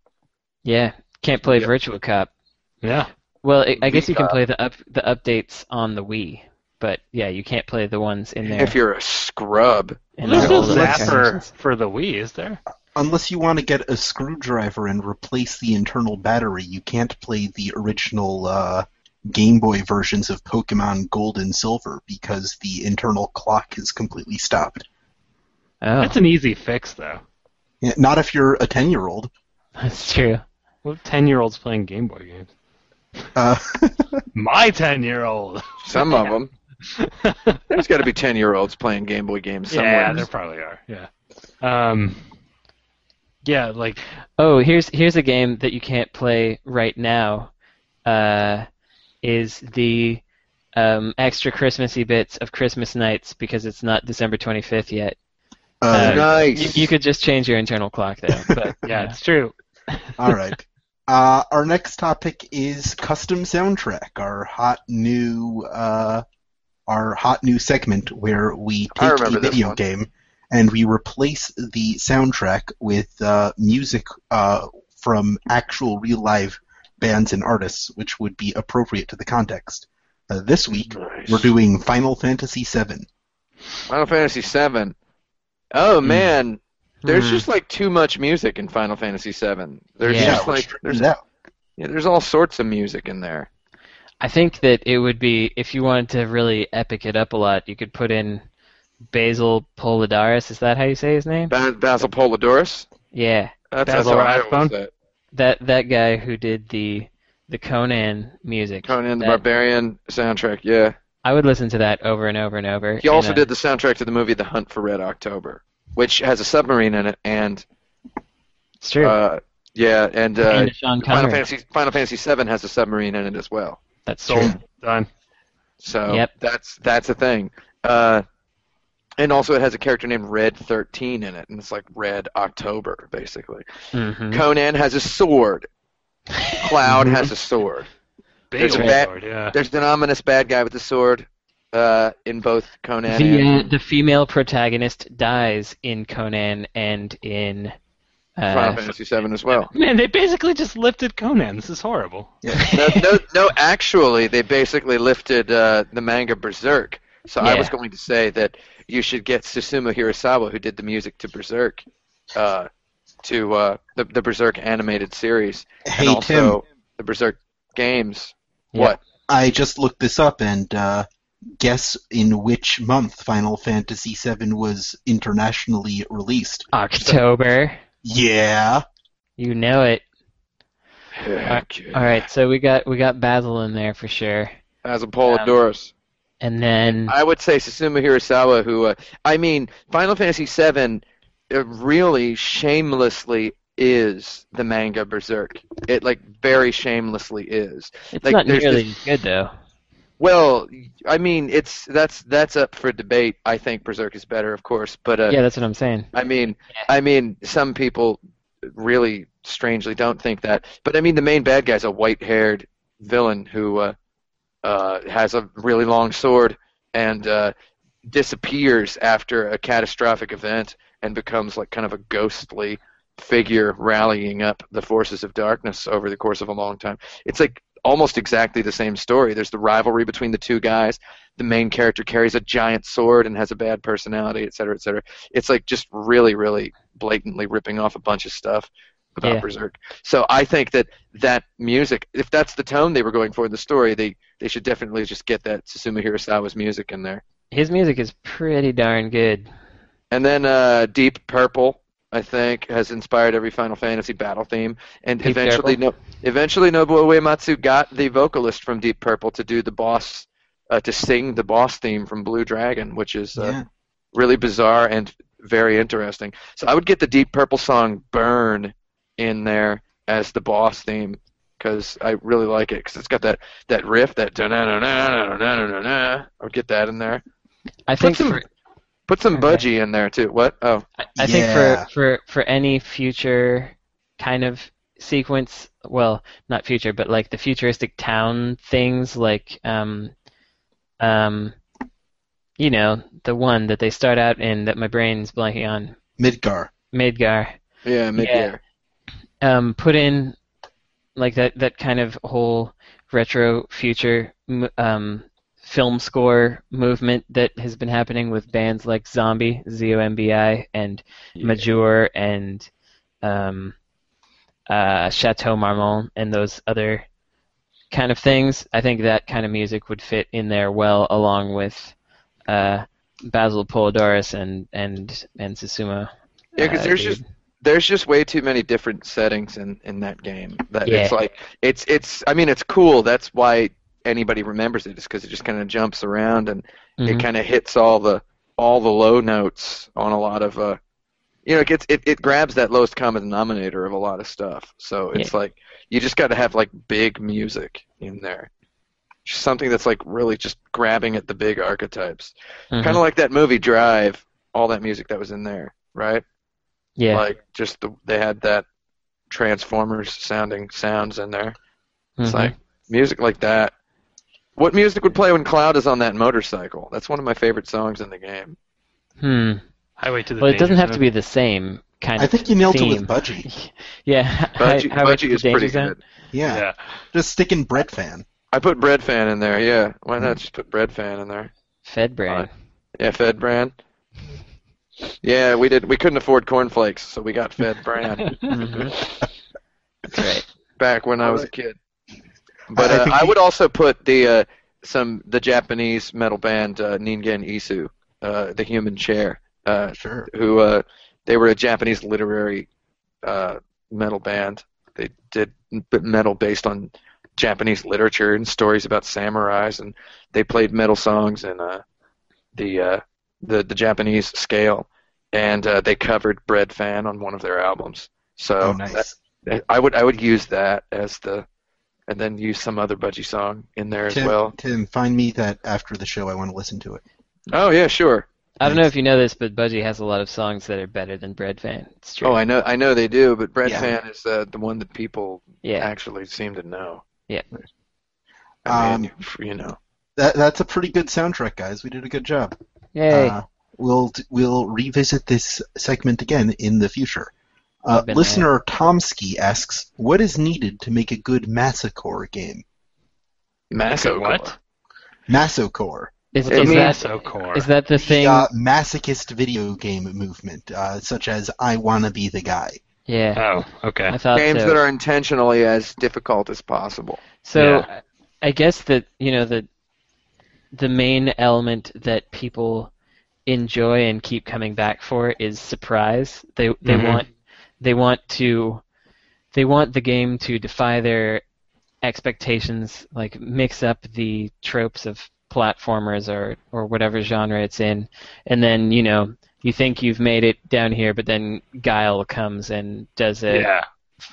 Yeah, can't play Yep. Virtua Cop. Yeah, Well, I I guess you can play the up the updates on the Wii, but yeah, you can't play the ones in there. If you're a scrub. in there's no older Zapper for the Wii, is there? Unless you want to get a screwdriver and replace the internal battery, you can't play the original uh, Game Boy versions of Pokemon Gold and Silver because the internal clock is completely stopped. Oh, That's an easy fix, though. Yeah, not if you're a 10 year old. that's true. What ten-year-olds playing Game Boy games? Uh, My ten-year-old. Some of them. There's got to be ten-year-olds playing Game Boy games somewhere. yeah, there probably are. Yeah. Um. Yeah, like Oh, here's here's a game that you can't play right now. Uh, is the um, extra Christmassy bits of Christmas Nights because it's not December 25th yet. uh, Uh, nice. You, you could just change your internal clock there, but yeah, it's true. all right. Uh, our next topic is custom soundtrack, our hot new uh, our hot new segment where we take a video game and we replace the soundtrack with uh, music uh, from actual real live bands and artists, which would be appropriate to the context. Uh, this week Nice. we're doing Final Fantasy VII. Final Fantasy VII. Oh man, there's Hmm. just like too much music in Final Fantasy VII. There's Yeah. just like there's out. yeah, there's all sorts of music in there. I think that it would be if you wanted to really epic it up a lot, you could put in Basil Poledouris. Is that how you say his name? Ba- Basil Poledouris. Yeah, That's, that's Basil how I Rathbone? say it. that that guy who did the the Conan music. Conan the That- Barbarian soundtrack. Yeah. I would listen to that over and over and over. He also a- did the soundtrack to the movie The Hunt for Red October, which has a submarine in it, and It's true. uh, yeah, and uh, and Final Fantasy Final Fantasy VII has a submarine in it as well. That's Sold. true. Done. So Yep. that's that's a thing. Uh, and also it has a character named Red Thirteen in it, and it's like Red October basically. hmm Conan has a sword. Cloud has a sword. Big There's a old bat- sword, yeah. There's an ominous bad guy with a sword uh, in both Conan The and uh, the female protagonist dies in Conan and in. Final Uh, Fantasy VII as well. Man, they basically just lifted Conan. This is horrible. no, no, no, actually, they basically lifted uh, the manga Berserk. So I was going to say that you should get Susumu Hirasawa, who did the music to Berserk, uh, to uh, the, the Berserk animated series, Hey and Tim, also the Berserk games. Yeah. What? I just looked this up and uh, guess in which month Final Fantasy VII was internationally released. October. Yeah. You know it. Okay. All right, so we got we got Basil in there for sure, As a Poledouris. And then I would say Susumu Hirasawa, who, uh, I mean, Final Fantasy VII uh, really shamelessly is the manga Berserk. It, like, very shamelessly is. it's like, not nearly this- good though. Well, I mean, it's that's that's up for debate. I think Berserk is better, of course, but uh, Yeah, that's what I'm saying. I mean, I mean, some people really strangely don't think that. But I mean, the main bad guy's a white-haired villain who uh, uh, has a really long sword and uh, disappears after a catastrophic event and becomes like kind of a ghostly figure rallying up the forces of darkness over the course of a long time. It's like almost exactly the same story. There's the rivalry between the two guys. The main character carries a giant sword and has a bad personality, et cetera, et cetera. It's like just really, really blatantly ripping off a bunch of stuff about Yeah. Berserk. So I think that that music, if that's the tone they were going for in the story, they they should definitely just get that Susumu Hirasawa's music in there. His music is pretty darn good. And then uh, Deep Purple, I think, has inspired every Final Fantasy battle theme. And Deep eventually, no, eventually Nobuo Uematsu got the vocalist from Deep Purple to do the boss, uh, to sing the boss theme from Blue Dragon, which is uh, Yeah. really bizarre and very interesting. So I would get the Deep Purple song "Burn" in there as the boss theme because I really like it because it's got that that riff that da na na na na na na na. I would get that in there. I Put think some for put some Okay. budgie in there too. What? Oh, I I Yeah. think for, for for any future kind of sequence, well, not future, but like the futuristic town things, like um, um, you know, the one that they start out in that my brain's blanking on, Midgar. Midgar. yeah, mid-gear. Um, put in like that that kind of whole retro future um, film score movement that has been happening with bands like Zombie, Z O M B I, and Majeure and um, uh, Chateau Marmont and those other kind of things. I think that kind of music would fit in there well, along with uh, Basil Poledouris and and and Susumu. Yeah, because uh, there's dude. just there's just way too many different settings in in that game. That Yeah. it's like it's it's. I mean, it's cool. That's why anybody remembers it, is because it just kind of jumps around and Mhm. it kind of hits all the all the low notes on a lot of uh. You know, it gets it, it grabs that lowest common denominator of a lot of stuff. So it's like you just got to have like big music in there, just something that's like really just grabbing at the big archetypes. Mhm. Kind of like that movie Drive, all that music that was in there, right? Yeah. Like just the, they had that Transformers sounding sounds in there. It's Mhm. like music like that. What music would play when Cloud is on that motorcycle? That's one of my favorite songs in the game. hmm. Highway to the Well, it doesn't Danger have to be the same kind I of. I think you nailed it with Budgie. Yeah, Budgie, Hi- Highway to Budgie the is pretty Zone. good. Yeah. Yeah. Just stick in Bread Fan. I put Bread Fan in there. Yeah, why not just put Bread Fan in there? Fed Brain. Yeah, Fed Brand. Yeah, we did. We couldn't afford cornflakes, so we got Fed Brand Mhm. That's right. back when I was a kid. But I uh, I would also put the uh, some the Japanese metal band uh, Ningen Isu, uh, the Human Chair. Uh, Sure. who uh, they were a Japanese literary uh, metal band. They did metal based on Japanese literature and stories about samurais, and they played metal songs and uh, the uh, the the Japanese scale, and uh, they covered Bread Fan on one of their albums. So Oh, nice. that- that- I would I would use that as the, and then use some other budgie song in there as well. Tim, find me that after the show. I want to listen to it. Oh yeah, sure. I don't know if you know this, but Budgie has a lot of songs that are better than Bread Fan. It's true. Oh, I know I know they do, but Bread Yeah. Fan is uh, the one that people yeah. actually seem to know. Yeah. I mean, Um, you know. That that's a pretty good soundtrack, guys. We did a good job. Yay. Uh, we'll we'll revisit this segment again in the future. Uh, I've been listener Tomsky asks, "What is needed to make a good masocore game?" Masso what? Massacre, is, it is means- that so core. is that the the thing? uh, masochist video game movement, uh, such as "I Wanna Be the Guy." yeah. Oh, okay. Games so. that are intentionally as difficult as possible. So Yeah. I guess that you know the the main element that people enjoy and keep coming back for is surprise. They they Mhm. want they want to they want the game to defy their expectations, like mix up the tropes of platformers or or whatever genre it's in, and then you know you think you've made it down here, but then Guile comes and does a Yeah.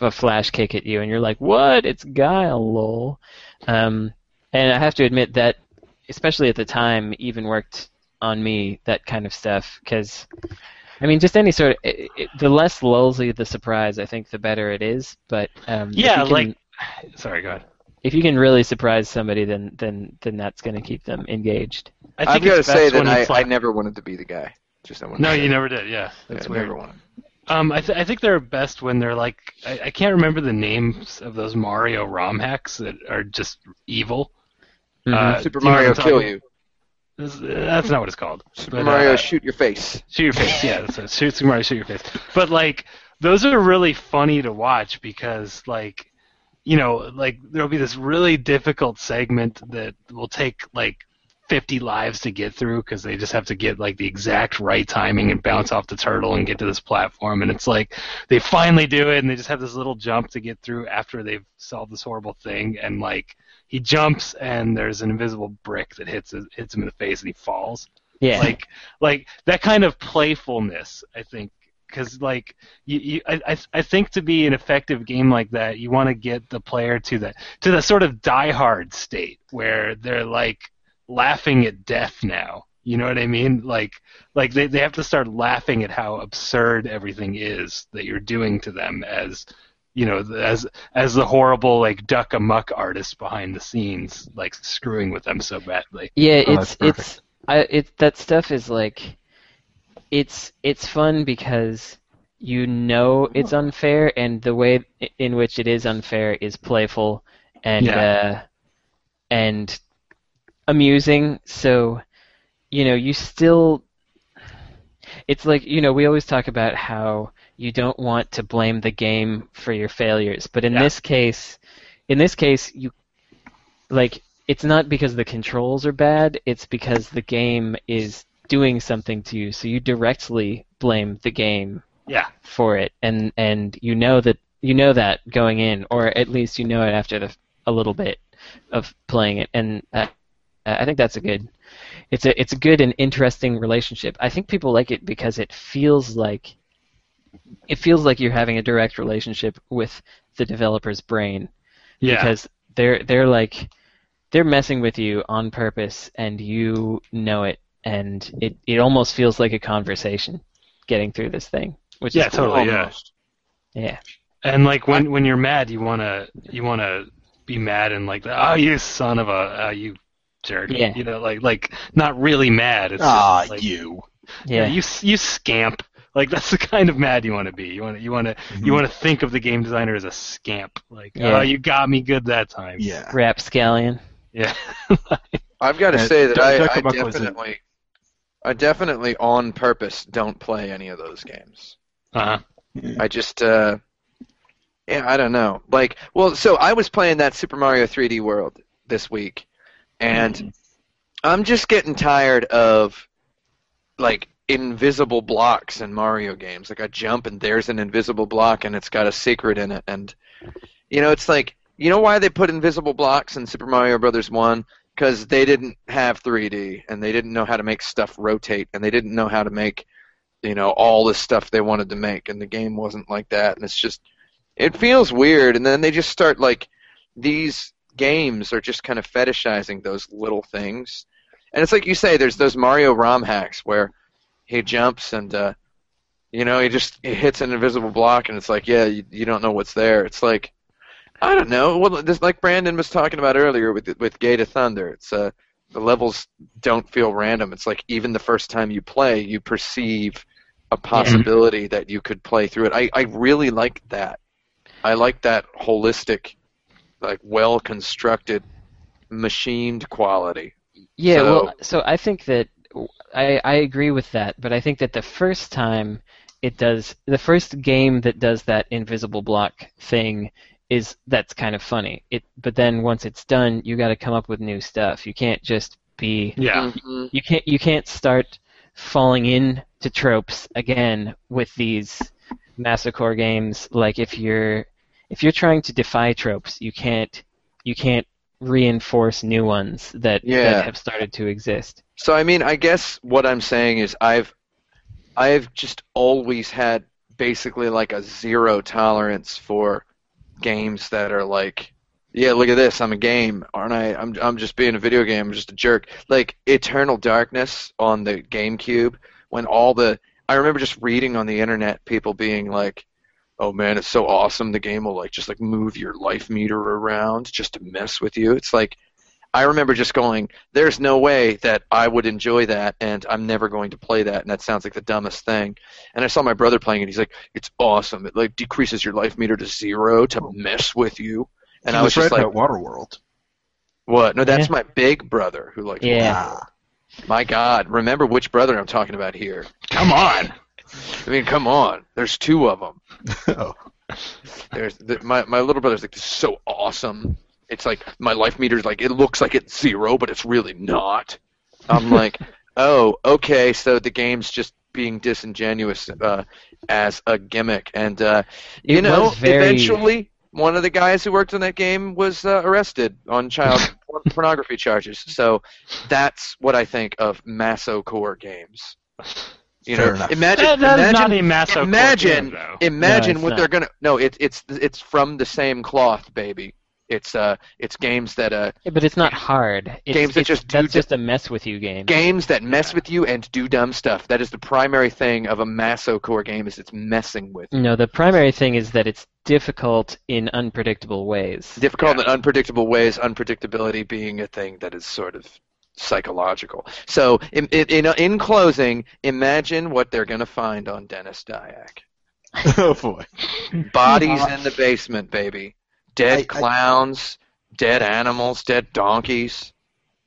a flash kick at you, and you're like, "What? It's Guile, lol." Um, and I have to admit that, especially at the time, even worked on me that kind of stuff because, I mean, just any sort of it, it, the less lulsy the surprise, I think, the better it is. But um, Yeah, can- like- Sorry, go ahead. if you can really surprise somebody, then then then that's going to keep them engaged. I I've got to say that I, it's I never wanted to be the guy. Just I No, to you say never did. Yeah, that's yeah, weird. Never wanted. Um, I, th- I think they're best when they're like I, I can't remember the names of those Mario ROM hacks that are just evil. Mhm. Uh, Super do you know Mario what kill you. That's not what it's called. Super But, Mario uh, shoot your face. Shoot your face. Yeah, that's it. Shoot Super Mario, shoot your face. But like, those are really funny to watch because like, you know, like there'll be this really difficult segment that will take like 50 lives to get through because they just have to get like the exact right timing and bounce off the turtle and get to this platform and it's like they finally do it and they just have this little jump to get through after they've solved this horrible thing and like he jumps and there's an invisible brick that hits his, hits him in the face and he falls. Yeah. like like that kind of playfulness i think because like you, you I, I I think to be an effective game like that you want to get the player to the to the sort of diehard state where they're like laughing at death now. You know what i mean? Like like they, they have to start laughing at how absurd everything is that you're doing to them as you know as as the horrible like duck amuck artist behind the scenes like screwing with them so badly. Yeah, Oh, it's it's I it that stuff is like it's it's fun because you know it's unfair and the way in which it is unfair is playful and uh and amusing. So you know you still it's like you know we always talk about how you don't want to blame the game for your failures. But in Yeah. this case, in this case, you like it's not because the controls are bad. It's because the game is doing something to you. So you directly blame the game Yeah. for it, and and you know that you know that going in, or at least you know it after the, a little bit of playing it, and uh, I think that's a good. It's a it's a good and interesting relationship. I think people like it because it feels like it feels like you're having a direct relationship with the developer's brain Yeah. because they're they're like they're messing with you on purpose and you know it and it, it almost feels like a conversation getting through this thing which Yeah, is cool. totally. Yeah. Almost. yeah And like when when you're mad, you wanna you wanna be mad and like, oh, you son of a, uh, you jerk. Yeah. You know, like like not really mad. It's Ah, just like, you. yeah you you scamp. Like that's the kind of mad you want to be. You want to you want to Mm-hmm. you want to think of the game designer as a scamp. Like, Yeah. oh, you got me good that time. Yeah. rapscallion Yeah. I've got to say that I, I Buck was a- definitely, I definitely on purpose don't play any of those games. uh-huh. I just, uh, yeah, I don't know. Like, well, so I was playing that Super Mario 3D World this week, and I'm just getting tired of like invisible blocks in Mario games. Like I jump and there's an invisible block and it's got a secret in it, and you know, it's like you know why they put invisible blocks in Super Mario Brothers One? Because they didn't have 3D and they didn't know how to make stuff rotate and they didn't know how to make you know all the stuff they wanted to make. And the game wasn't like that. And it's just it feels weird. And then they just start like these games are just kind of fetishizing those little things. And it's like you say there's those mario rom hacks where he jumps and uh you know he just he hits an invisible block and it's like yeah you, you don't know what's there. It's like i don't know. Well just like brandon was talking about earlier with with gate of thunder it's uh the levels don't feel random. It's like even the first time you play you perceive a possibility that you could play through it. I i really like that. I like that holistic like well constructed machined quality. Yeah, So- well, so I think that I I agree with that, but I think that the first time it does the first game that does that invisible block thing is that's kind of funny. It but then once it's done, you got to come up with new stuff. You can't just be Yeah. Mhm. you can't you can't start falling into tropes again with these masocore games like if you're if you're trying to defy tropes you can't you can't reinforce new ones that, Yeah. that have started to exist So I mean, I guess what I'm saying is I've I've just always had basically like a zero tolerance for games that are like, yeah, look at this, I'm a game, aren't I? I'm I'm just being a video game, I'm just a jerk. Like Eternal Darkness on the GameCube, when all the I remember just reading on the internet people being like, "Oh man, it's so awesome. The game will like just like move your life meter around just to mess with you." It's like I remember just going, "There's no way that I would enjoy that, and I'm never going to play that." And that sounds like the dumbest thing. And I saw my brother playing it. He's like, "It's awesome. It like decreases your life meter to zero to mess with you." And he I was, was just right like, about Waterworld. "What? No, that's Yeah. my big brother who likes." Yeah. Ah. My God, remember which brother I'm talking about here? Come on. I mean, come on. There's two of them. oh. There's the, my my little brother's like, "This is so awesome." It's like my life meter's like it looks like it's zero, but it's really not. I'm like, oh, okay, so the game's just being disingenuous uh, as a gimmick, and uh, you It know, very- eventually one of the guys who worked on that game was uh, arrested on child pornography charges. So that's what I think of masocore games. You Fair know, enough. imagine, That, that is imagine, not a imagine- though. imagine No, what not. they're gonna. No, it's it's it's from the same cloth, baby. It's uh, it's games that uh, Yeah, but it's not hard it's, Games that it's- just that's di- just a mess with you game games that mess with you and do dumb stuff. That is the primary thing of a Maso core game. Is it's messing with you. no the primary thing is that it's difficult in unpredictable ways difficult Yeah. in unpredictable ways. Unpredictability being a thing that is sort of psychological. So, in in in, in closing, imagine what they're gonna find on Denis Dyack. oh boy. Bodies in the basement, baby. Dead I- I- clowns, dead animals, dead donkeys.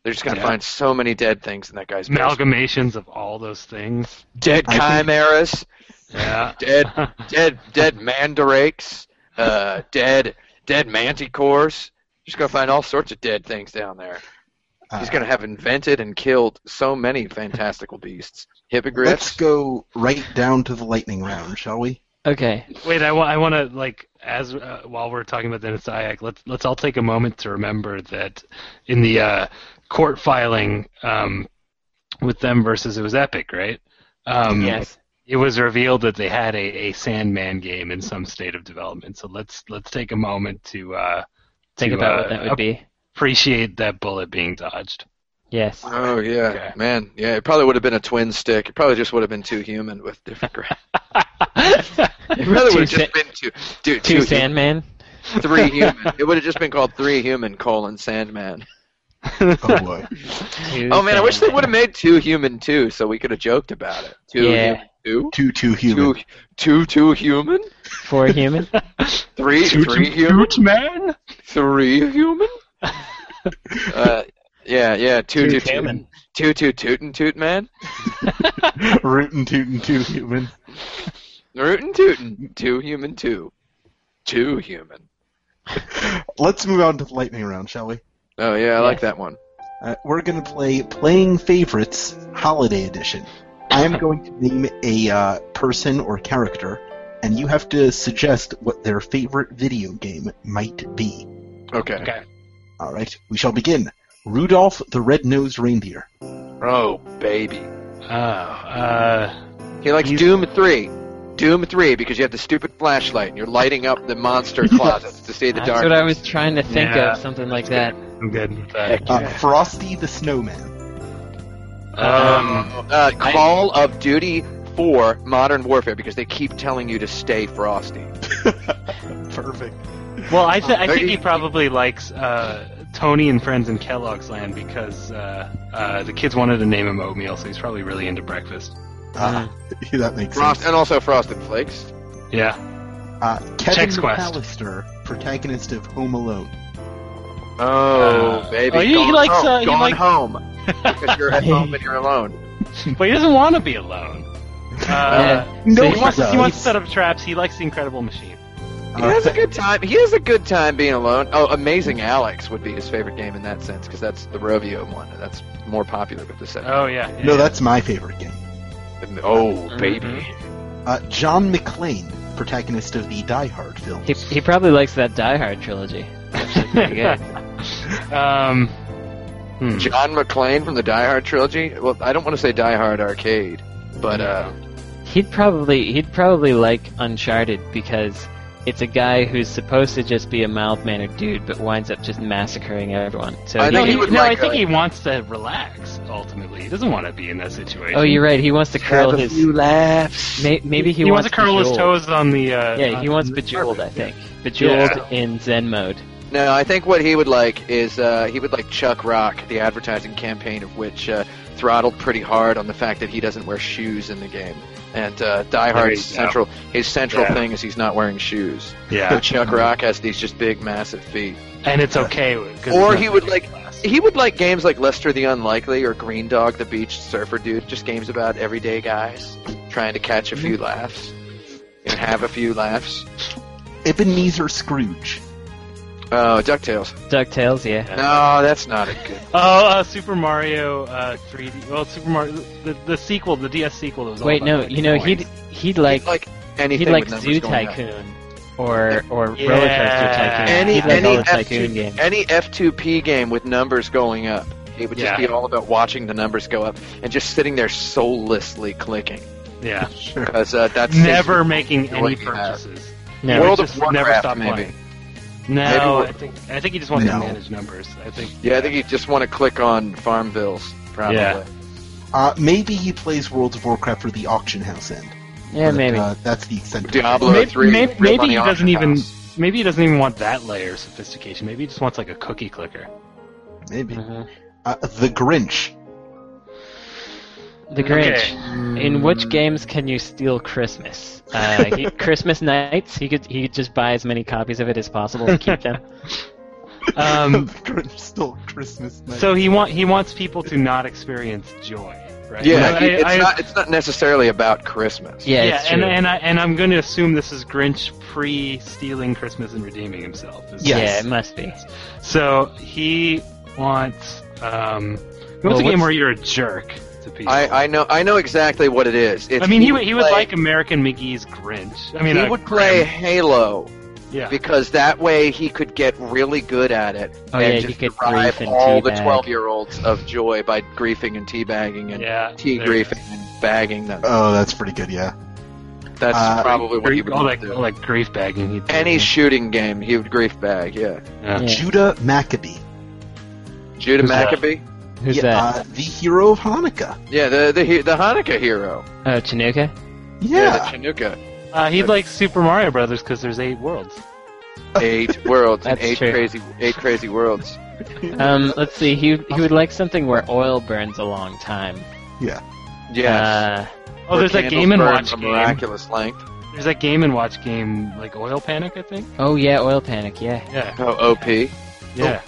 They're just gonna Yeah. find so many dead things in that guy's basement. Amalgamations of all those things. Dead I think- chimeras, Yeah. dead, dead, dead mandrakes, uh, dead, dead manticores. Just gonna find all sorts of dead things down there. He's Uh, gonna have invented and killed so many fantastical beasts. Hippogriffs. Let's go right down to the lightning round, shall we? Okay. Wait, I want I want to like as uh, while we're talking about Denis Dyack, let's let's all take a moment to remember that in the uh, court filing um, with them versus it was Epic, right? Um, Yes. It was revealed that they had a, a Sandman game in some state of development. So let's let's take a moment to uh, Think to, about uh, what that would be. appreciate that bullet being dodged. Yes. Oh yeah, Okay. man. Yeah, it probably would have been a twin stick. It probably just would have been Too Human with different gra- It really Two would have just sa- been two, dude, Two two human, Sandman. three human. It would have just been called three human colon Sandman. Oh boy. Two Oh man, I wish they would have made two human too, so we could have joked about it. Two Yeah. human, two, Two two human. two, two, two human, Four human. three, three human, man. three human. uh, yeah, yeah, two, Two two, human. two, two, tootin' toot man, Rootin' tootin' two human. Rootin' tootin', Too Human, two, Too Human. Let's move on to the lightning round, shall we? Oh yeah, I like that one. Uh, we're going to play Playing Favorites Holiday Edition. I am going to name a uh, person or character, and you have to suggest what their favorite video game might be. Okay. Okay. All right, we shall begin. Rudolph the Red-Nosed Reindeer. Oh baby, Oh, uh, he likes He's- Doom three. Doom three because you have the stupid flashlight and you're lighting up the monster closets to see the dark. That's dark. what I was trying to think Yeah. of. Something like that. I'm good with that. Uh, Frosty the Snowman. Um, uh, Call of Duty 4 Modern Warfare because they keep telling you to stay frosty. Perfect. well, I, th- I think he probably likes uh, Tony and Friends in Kellogg's Land because uh, uh, the kids wanted to name him oatmeal, so he's probably really into breakfast. Ah, that makes Frost sense. and also Frosted Flakes. Yeah. Uh, Kevin Chex Quest. McAllister, protagonist of Home Alone. Oh, Uh, baby. oh, he- he likes, home, uh, he gone like- home. because you're at home and you're alone. But he doesn't want to be alone. Uh, No, so he he wants, to, he wants to set up traps. He likes the Incredible Machine. He has a good time. He has a good time being alone. Oh, Amazing Alex would be his favorite game in that sense because that's the Rovio one. That's more popular with the set. Oh yeah. yeah No, yeah. that's my favorite game. Oh, baby. Uh, John McClane, protagonist of the Die Hard films. He, he probably likes that Die Hard trilogy. Actually, um. hmm. John McClane from the Die Hard trilogy. Well, I don't want to say Die Hard Arcade, but uh, He'd probably he'd probably like Uncharted because it's a guy who's supposed to just be a mild mannered dude, but winds up just massacring everyone. So I he- No, he, he would no, like I think a- he wants to relax. Ultimately, he doesn't want to be in that situation. oh, you're right. He wants to curl have a his. few laughs. May, maybe he, He, wants to curl his toes on the. Uh, Yeah, he wants the bejeweled. I carpet. think bejeweled Yeah. in Zen mode. No, I think what he would like is uh, he would like Chuck Rock, the advertising campaign of which uh, throttled pretty hard on the fact that he doesn't wear shoes in the game. And uh, Die There Hard's you go. central his central Yeah. thing is he's not wearing shoes. Yeah, But Chuck Rock has these just big, massive feet. and it's okay. 'cause Or he would like- class. He would like games like Lester the Unlikely or Green Dog the Beach Surfer Dude, just games about everyday guys trying to catch a few laughs and have a few laughs. Ebenezer Scrooge. Oh, DuckTales. Ducktales, yeah. No, that's not a good. Oh, uh, Super Mario uh, 3D. Well, Super Mario, the, the sequel, the DS sequel that was Wait, about, no, you know he'd he'd like like anything he'd like with Zoo. Tycoon or or Roller Coaster Yeah. Tycoon. Any he'd like any all the F2, Tycoon games. any F2P game with numbers going up. It would just Yeah. be all about watching the numbers go up and just sitting there soullessly clicking Yeah, Sure. because uh, that's never making any What you have. purchases. No, World of Warcraft, never stop maybe. playing. No, Maybe we're- I think I think he just wants No. to manage numbers. I think. Yeah, I think he just want to click on Farmvilles, probably. Yeah. Uh, maybe he plays World of Warcraft for the auction house end. yeah, But, maybe. Uh, that's the extent. of. Diablo Maybe, 3. maybe, maybe he doesn't even. House. Maybe he doesn't even want that layer of sophistication. Maybe he just wants like a cookie clicker. Maybe. Mhm. Uh, the Grinch. The Grinch. Okay. In which games can you steal Christmas? Uh, he, Christmas nights. He could he could just buy as many copies of it as possible and keep them. Um, Grinch stole Christmas night. so he want he wants people to not experience joy, right? Yeah, I- he- it's I- not. It's not necessarily about Christmas. Yeah, yeah, it's and true. and I and I'm going to assume this is Grinch pre-stealing Christmas and redeeming himself. Yes. Yeah, it must be. So he wants um, he wants Well, a game where you're a jerk to people. I, I know. I know exactly what it is. It's, I mean, he, would he would play- like American McGee's Grinch. I mean, he would play Grim. Halo Yeah. because that way he could get really good at it Oh, and yeah, just he could deprive grief and all the twelve-year-olds of joy by griefing and teabagging and yeah. tea griefing and bagging them. oh, that's pretty good. Yeah. That's uh, probably what he would all want that, to do. all that grief bagging. He'd do. Any shooting game, he would grief bag. Yeah, Yeah. Yeah. Judah Maccabee. Judah Who's that? Maccabee. Who's yeah, that? Uh, the hero of Hanukkah. Yeah, the the the Hanukkah hero. oh, Chinooka? Yeah. the Chinooka. Uh, he'd like Super Mario Brothers because there's eight worlds. Eight worlds and eight true. crazy eight crazy worlds. Um, let's see. He he would like something where oil burns a long time. Yeah. Uh, Oh, there's that Game and Watch game. miraculous length. There's that Game and Watch game like Oil Panic, I think. oh yeah, oil panic. Yeah. Yeah. Oh, OP. Yeah.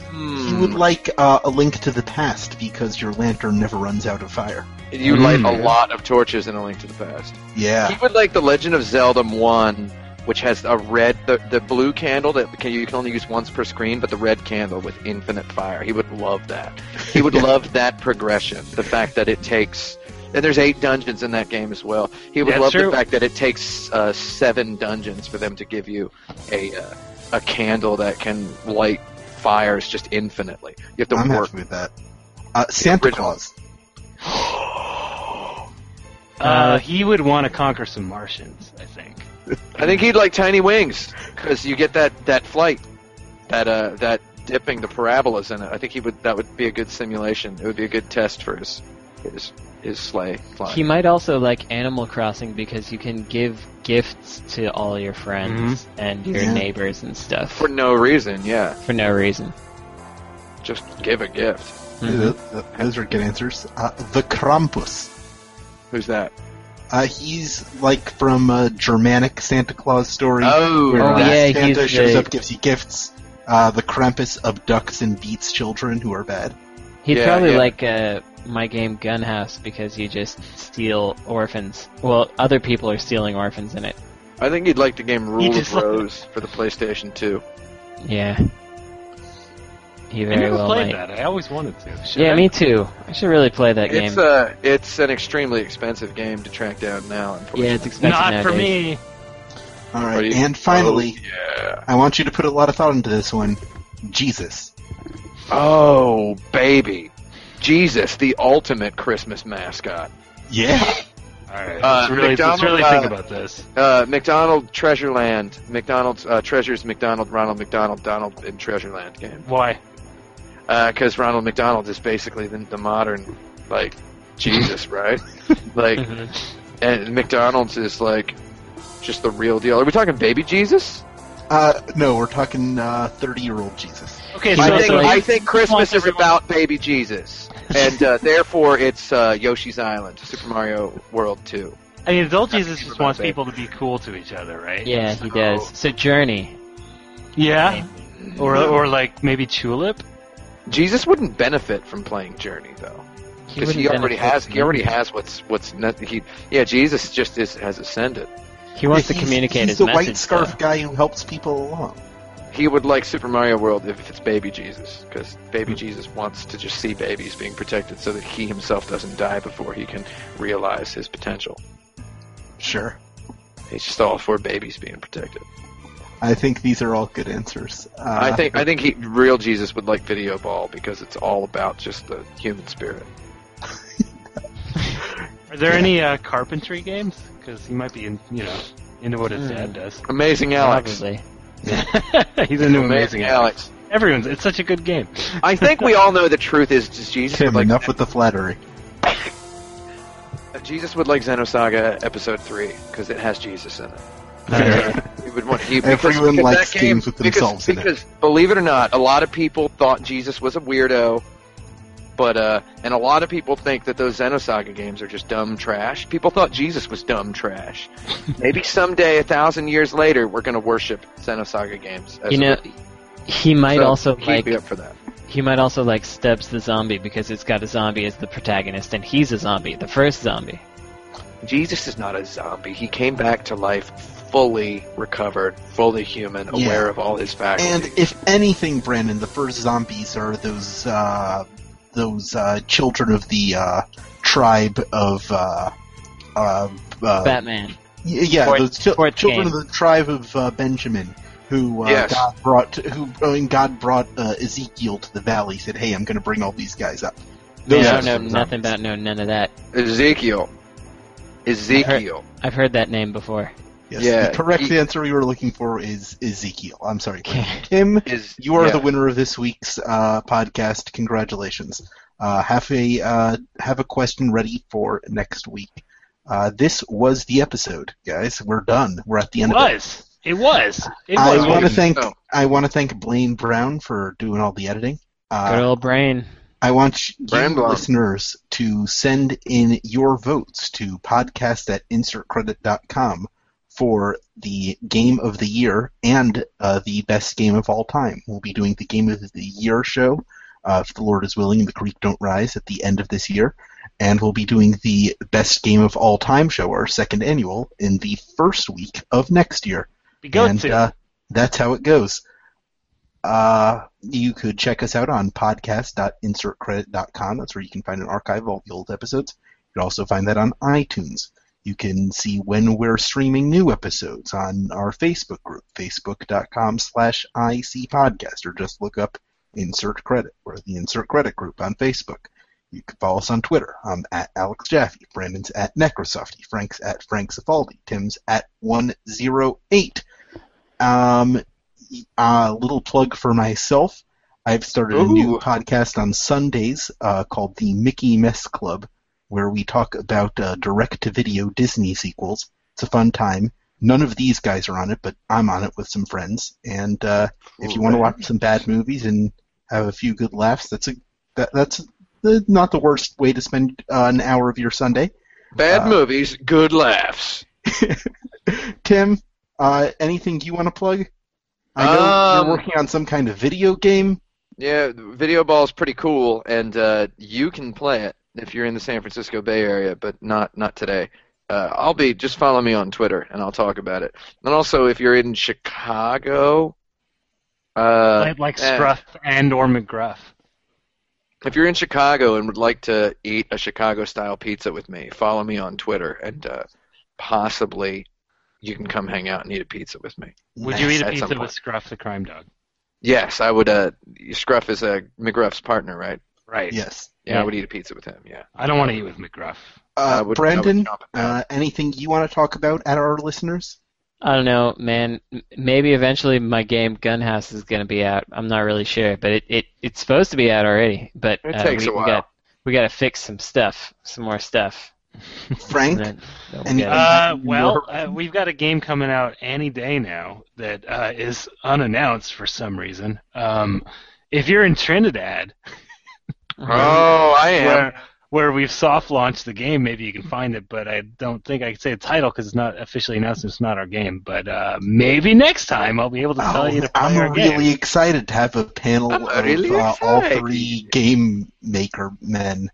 He would like uh, a link to the past because your lantern never runs out of fire. You light a Mm. lot of torches in A Link to the Past. Yeah. He would like the Legend of Zelda One, which has a red, the, the blue candle that can, you can only use once per screen, but the red candle with infinite fire. He would love that. He would love that progression. The fact that it takes, and there's eight dungeons in that game as well. He would Yeah, love true. the fact that it takes uh, seven dungeons for them to give you a uh, a candle that can light fires just infinitely. You have to I'm work. happy with that. Uh, Santa original. Claus. Uh, he would want to conquer some Martians, I think. I think he'd like tiny wings because you get that that flight, that uh that dipping the parabolas in it. I think he would that would be a good simulation. It would be a good test for his his his sleigh flying. He might also like Animal Crossing because you can give gifts to all your friends and your Yeah. neighbors and stuff for no reason, yeah. for no reason. Just give a gift. Uh, Those are good answers. Uh, the Krampus. Who's that? Uh, he's like from a Germanic Santa Claus story. Oh, where Oh, uh, yeah, Santa he's shows the- up, gives you gifts. Uh, the Krampus abducts and beats children who are bad. He'd Yeah, probably yeah. like uh, my game Gunhouse because you just steal orphans. Well, other people are stealing orphans in it. I think you'd like the game Rule just of Rose for the PlayStation 2. Yeah. He I very never well played might. that. I always wanted to. Should Yeah, I? me too. I should really play that It's game. uh it's an extremely expensive game to track down now. Unfortunately. yeah, it's expensive Not for me. All What right, do you- and finally, Oh, yeah. I want you to put a lot of thought into this one. Jesus. Oh, baby. Jesus, the ultimate Christmas mascot. Yeah. All right. Uh, let's really, let's McDonald, really uh, think about this. Uh, McDonald Treasureland. McDonald's uh, Treasures McDonald, Ronald McDonald, Donald in Treasureland game. Why? Because Ronald McDonald is basically the, the modern, like, Jesus, right? like, Mhm. and McDonald's is like just the real deal. Are we talking baby Jesus? Uh, no, we're talking uh, thirty-year-old Jesus. Okay, He I so, think so I think Christmas is about baby Jesus, and uh, therefore it's uh, Yoshi's Island, Super Mario World 2. I mean, adult That's Jesus just wants bad. people to be cool to each other, right? Yeah, he does. So Journey. Yeah, or or like maybe Tulip. Jesus wouldn't benefit from playing Journey though. because wouldn't he already has he already has what's what's ne- he yeah Jesus just is has ascended. He wants to communicate he's his the message. white scarf though. guy who helps people along. He would like Super Mario World if it's baby Jesus because baby Jesus wants to just see babies being protected so that he himself doesn't die before he can realize his potential. Sure. He's just all for babies being protected. I think these are all good answers. Uh, I think I think he, real Jesus would like Video Ball because it's all about just the human spirit. Are there any uh, carpentry games? Because he might be, in, you know, into what his Hmm. dad does. Amazing Alex. Probably. He's a new amazing Alex. Alex. Everyone's. It's such a good game. I think we all know the truth is just Jesus Tim, would like enough with the flattery. Jesus would like Xenosaga Episode Three because it has Jesus in it. Fair. He would want he because, Everyone because likes that game, games with because, themselves in it. because believe it or not, a lot of people thought Jesus was a weirdo, but uh, and a lot of people think that those Xenosaga games are just dumb trash. People thought Jesus was dumb trash. Maybe someday, a thousand years later, we're going to worship Xenosaga games. As You a- know, He might So, also keep like me up for that. he might also like Stubbs the zombie because it's got a zombie as the protagonist and he's a zombie, the first zombie. Jesus is not a zombie. He came back to life fully recovered, fully human, Yeah. aware of all his faculties. And if anything, Brandon, the first zombies are those uh, those uh, children of the uh, tribe of uh, uh, uh, Batman. y- yeah, Fourth- those chil- fourth children game. of the tribe of uh, Benjamin, who uh, Yes. God brought, who uh, and God brought uh, Ezekiel to the valley. Said, "Hey, I'm going to bring all these guys up." Those I don't know nothing zombies. about no none of that. Ezekiel. Ezekiel. I've heard that name before. Yes, Yeah, the correct he- answer you were looking for is Ezekiel. I'm sorry, Okay. Tim. Is You are yeah. the winner of this week's uh, podcast. Congratulations. Uh, have a uh, have a question ready for next week. Uh, this was the episode, guys. We're done. We're at the It end of it. was. It was. It I was. want to thank Oh. I want to thank Blaine Brown for doing all the editing. Good Uh, old brain. I want you Brian listeners to send in your votes to podcast at insertcredit.com for the game of the year and uh, the best game of all time. We'll be doing the game of the year show, uh, if the Lord is willing and the creek don't rise, at the end of this year. And we'll be doing the best game of all time show, our second annual, in the first week of next year and to. uh, that's how it goes. Uh, you could check us out on podcast.insertcredit.com. That's where you can find an archive of all the old episodes. You can also find that on iTunes. You can see when we're streaming new episodes on our Facebook group, facebook.com slash icpodcast, or just look up Insert Credit, or the Insert Credit group on Facebook. You can follow us on Twitter. I'm at Alex Jaffe. Brandon's at Necrosofty. Frank's at Frank Cifaldi. Tim's at 108. Um, a little plug for myself. I've started a new podcast on Sundays uh, called the Mickey Mess Club, where we talk about uh, direct-to-video Disney sequels. It's a fun time. None of these guys are on it, but I'm on it with some friends. And uh, if you want to watch some bad movies and have a few good laughs, that's a that, that's the, not the worst way to spend uh, an hour of your Sunday. Bad uh, movies, good laughs. Tim, uh, anything you want to plug? I know Um, you're working on some kind of video game. Yeah, Video Ball's pretty cool, and uh, you can play it if you're in the San Francisco Bay Area, but not not today. Uh, I'll be just follow me on Twitter, and I'll talk about it. And also, if you're in Chicago, uh, like, like eh, Scruff and or McGruff. if you're in Chicago and would like to eat a Chicago-style pizza with me, follow me on Twitter, and uh, possibly you can come hang out and eat a pizza with me. Would you eat a pizza with Scruff the crime dog? Yes, I would. Uh, Scruff is uh, McGruff's partner, right? Right. Yes. Yeah, Yeah. I would eat a pizza with him. Yeah. I don't want to eat with McGruff. Uh, would- I would Brandon, chomp it down. uh, anything you want to talk about at our listeners? I don't know, man. M- Maybe eventually my game Gunhouse is going to be out. I'm not really sure, but it, it it's supposed to be out already. But It uh, takes we, a while. We got we got to fix some stuff, some more stuff. Frank? And then- then we'll and- get it. Uh, well, uh, we've got a game coming out any day now that uh, is unannounced for some reason. Um, if you're in Trinidad, Oh, I am. where where we've soft launched the game, maybe you can find it, but I don't think I can say the title because it's not officially announced. and It's not our game, but uh, maybe next time I'll be able to tell Oh, you to play I'm really game. excited to have a panel I'm of really uh, all three game maker men.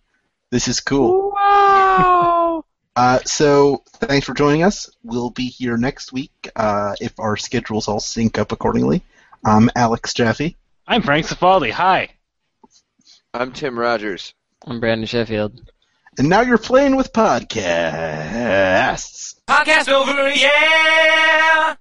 This is cool. Wow. Uh, so thanks for joining us. We'll be here next week uh, if our schedules all sync up accordingly. I'm Alex Jaffe. I'm Frank Cifaldi. Hi. I'm Tim Rogers. I'm Brandon Sheffield. And now you're playing with podcasts. Podcast over, yeah!